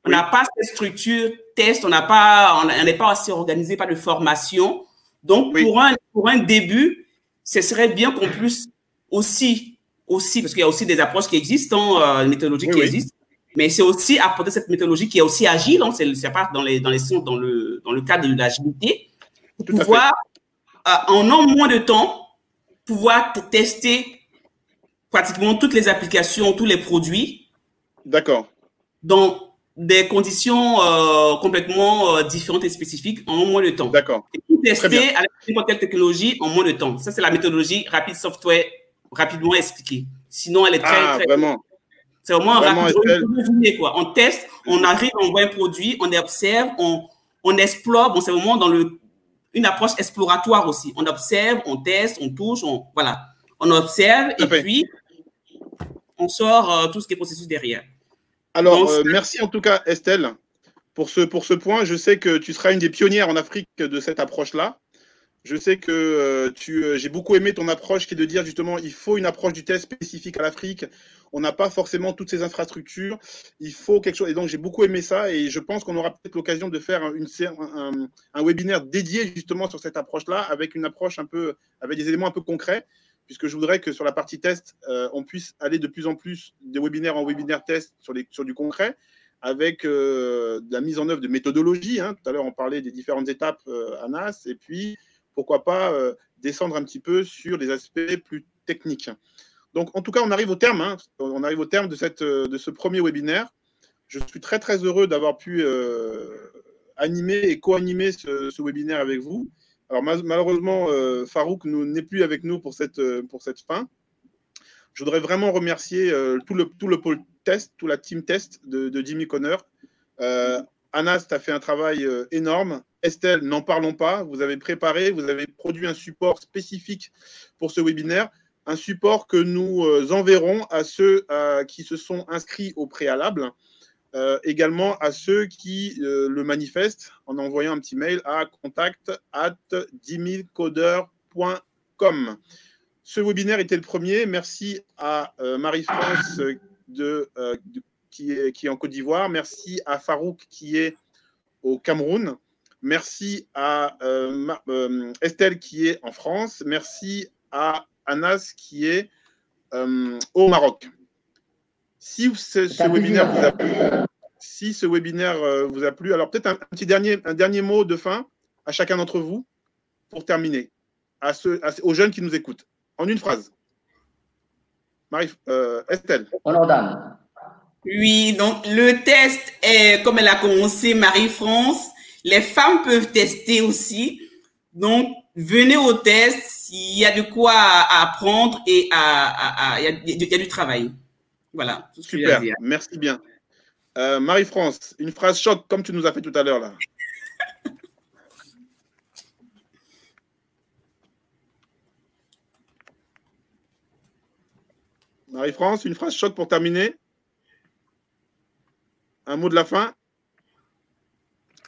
On n'a pas cette structure test, on n'a pas, on n'est pas assez organisé, pas de formation. Donc, pour un, pour un début, ce serait bien qu'on puisse aussi, aussi, parce qu'il y a aussi des approches qui existent, hein, euh, méthodologies qui existent, mais c'est aussi apporter cette méthodologie qui est aussi agile, hein, c'est pas dans les dans les dans le dans le cadre de l'agilité, pour pouvoir euh, en un moins de temps pouvoir tester pratiquement toutes les applications, tous les produits. D'accord. Dans des conditions euh, complètement euh, différentes et spécifiques en moins de temps. D'accord. Et tout tester avec n'importe quelle technologie en moins de temps. Ça, c'est la méthodologie rapide software rapidement expliquée. Sinon, elle est très, ah, très, vraiment. C'est au moins rapide. quoi. On teste, on arrive, on voit un produit, on observe, on, on explore. Bon, c'est vraiment dans le, une approche exploratoire aussi. On observe, on teste, on touche, on, voilà. On observe et puis on sort euh, tout ce qui est processus derrière. Alors, euh, merci en tout cas, Estelle, pour ce, pour ce point. Je sais que tu seras une des pionnières en Afrique de cette approche-là. Je sais que euh, tu, j'ai beaucoup aimé ton approche qui est de dire justement il faut une approche du test spécifique à l'Afrique on n'a pas forcément toutes ces infrastructures. Il faut quelque chose. Et donc, j'ai beaucoup aimé ça et je pense qu'on aura peut-être l'occasion de faire une, un, un, webinaire dédié justement sur cette approche-là, avec une approche un peu, avec des éléments un peu concrets, puisque je voudrais que sur la partie test, euh, on puisse aller de plus en plus des webinaires en webinaire test sur, du concret, avec euh, la mise en œuvre de méthodologies. Hein. Tout à l'heure, on parlait des différentes étapes euh, à NAS, et puis pourquoi pas descendre un petit peu sur les aspects plus techniques. Donc, en tout cas, on arrive au terme. Hein. on arrive au terme de, de ce premier webinaire. Je suis très, très heureux d'avoir pu animer et co-animer ce, webinaire avec vous. Alors, malheureusement, euh, Farouk n'est plus avec nous pour cette, pour cette fin. Je voudrais vraiment remercier tout, le, tout le pôle test, toute la team test de, Jimmy Conner. Anas, tu as fait un travail énorme. Estelle, n'en parlons pas. Vous avez préparé, vous avez produit un support spécifique pour ce webinaire un support que nous euh, enverrons à ceux euh, qui se sont inscrits au préalable, euh, également à ceux qui le manifestent en envoyant un petit mail à contact at 10 Ce webinaire était le premier. Merci à Marie-France de, qui, est, en Côte d'Ivoire. Merci à Farouk qui est au Cameroun. Merci à Estelle qui est en France. Merci à Anas qui est euh, au Maroc. Si ce, webinaire vous a plu, si ce webinaire euh, vous a plu, alors peut-être un, petit dernier, un dernier mot de fin à chacun d'entre vous pour terminer, à ceux, aux jeunes qui nous écoutent, en une phrase. Marie, euh, Estelle. Honneur d'âme. Oui, donc le test est, comme elle a commencé, Marie-France, les femmes peuvent tester aussi. Donc, venez au test, il y a de quoi apprendre et à, il, y a, du travail. Voilà. Super, merci bien. Euh, Marie-France, une phrase choc comme tu nous as fait tout à l'heure là. Marie-France, une phrase choc pour terminer. Un mot de la fin.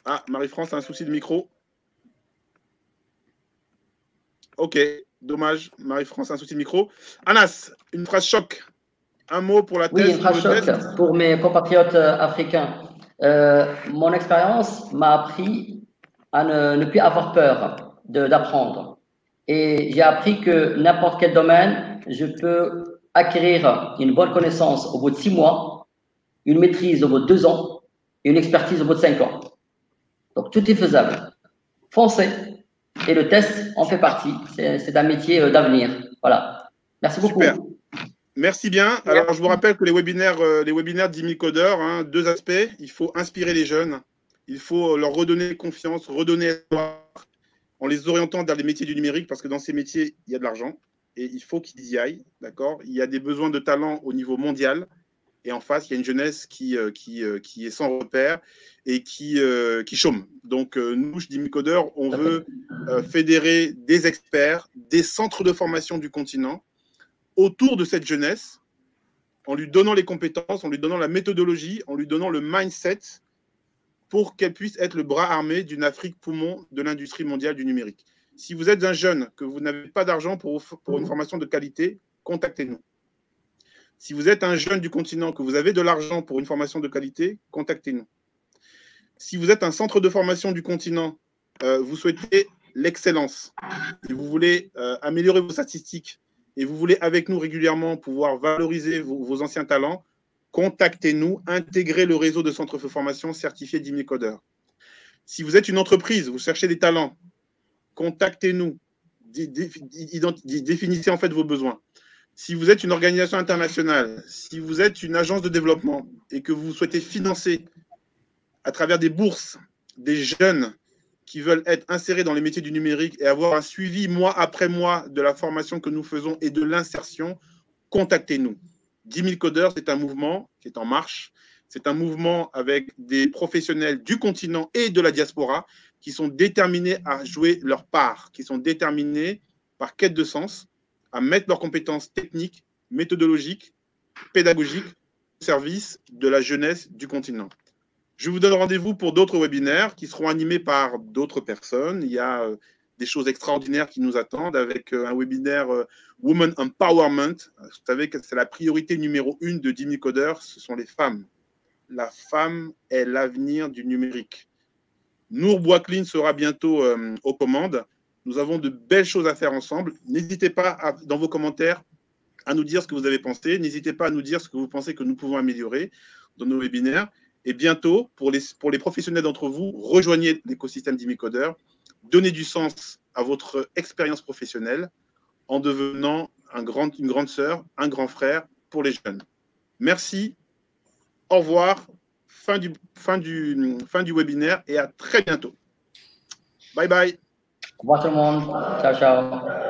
Ah, Marie-France a un souci de micro. Ok, dommage. Marie-France a un souci de micro. Anas, une phrase choc. Un mot pour la thèse. Oui, choc pour mes compatriotes euh, africains. Euh, mon expérience m'a appris à ne, plus avoir peur d'apprendre. Et j'ai appris que n'importe quel domaine, je peux acquérir une bonne connaissance au bout de six mois, une maîtrise au bout de deux ans et une expertise au bout de cinq ans. Donc tout est faisable. Foncez. Et le test en fait partie. C'est un métier euh, d'avenir. Voilà. Merci beaucoup. Super. Merci bien. Alors, je vous rappelle que les webinaires, euh, les webinaires codeurs, hein, deux aspects. Il faut inspirer les jeunes. Il faut leur redonner confiance, redonner espoir en les orientant vers les métiers du numérique parce que dans ces métiers, il y a de l'argent et il faut qu'ils y aillent. D'accord? Il y a des besoins de talent au niveau mondial. Et en face, il y a une jeunesse qui, euh, qui, euh, qui est sans repère et qui, qui chôme. Donc, nous, chez Dimicodeur, on veut fédérer des experts, des centres de formation du continent autour de cette jeunesse, en lui donnant les compétences, en lui donnant la méthodologie, en lui donnant le mindset pour qu'elle puisse être le bras armé d'une Afrique poumon de l'industrie mondiale du numérique. Si vous êtes un jeune, que vous n'avez pas d'argent pour, pour une formation de qualité, contactez-nous. Si vous êtes un jeune du continent, que vous avez de l'argent pour une formation de qualité, contactez-nous. Si vous êtes un centre de formation du continent, euh, vous souhaitez l'excellence et vous voulez euh, améliorer vos statistiques et vous voulez avec nous régulièrement pouvoir valoriser vos, anciens talents, contactez-nous, intégrez le réseau de centres de formation certifiés d'Imicodeur. Si vous êtes une entreprise, vous cherchez des talents, contactez-nous, définissez en fait vos besoins si vous êtes une organisation internationale, si vous êtes une agence de développement et que vous souhaitez financer à travers des bourses des jeunes qui veulent être insérés dans les métiers du numérique et avoir un suivi mois après mois de la formation que nous faisons et de l'insertion, contactez-nous. 10 000 codeurs, c'est un mouvement qui est en marche. C'est un mouvement avec des professionnels du continent et de la diaspora qui sont déterminés à jouer leur part, qui sont déterminés par quête de sens, à mettre leurs compétences techniques, méthodologiques, pédagogiques au service de la jeunesse du continent. Je vous donne rendez-vous pour d'autres webinaires qui seront animés par d'autres personnes. Il y a euh, des choses extraordinaires qui nous attendent avec euh, un webinaire euh, Women Empowerment. Vous savez que c'est la priorité numéro une de Jimmy Coder, ce sont les femmes. La femme est l'avenir du numérique. Nour Boiscline sera bientôt aux commandes. Nous avons de belles choses à faire ensemble. N'hésitez pas dans vos commentaires à nous dire ce que vous avez pensé. N'hésitez pas à nous dire ce que vous pensez que nous pouvons améliorer dans nos webinaires. Et bientôt, pour les, pour les professionnels d'entre vous, rejoignez l'écosystème d'Imicodeur. Donnez du sens à votre expérience professionnelle en devenant un une grande sœur, un grand frère pour les jeunes. Merci. Au revoir. Fin du, fin du, fin du webinaire et à très bientôt. Bye bye. Au revoir tout le monde. Ciao, ciao.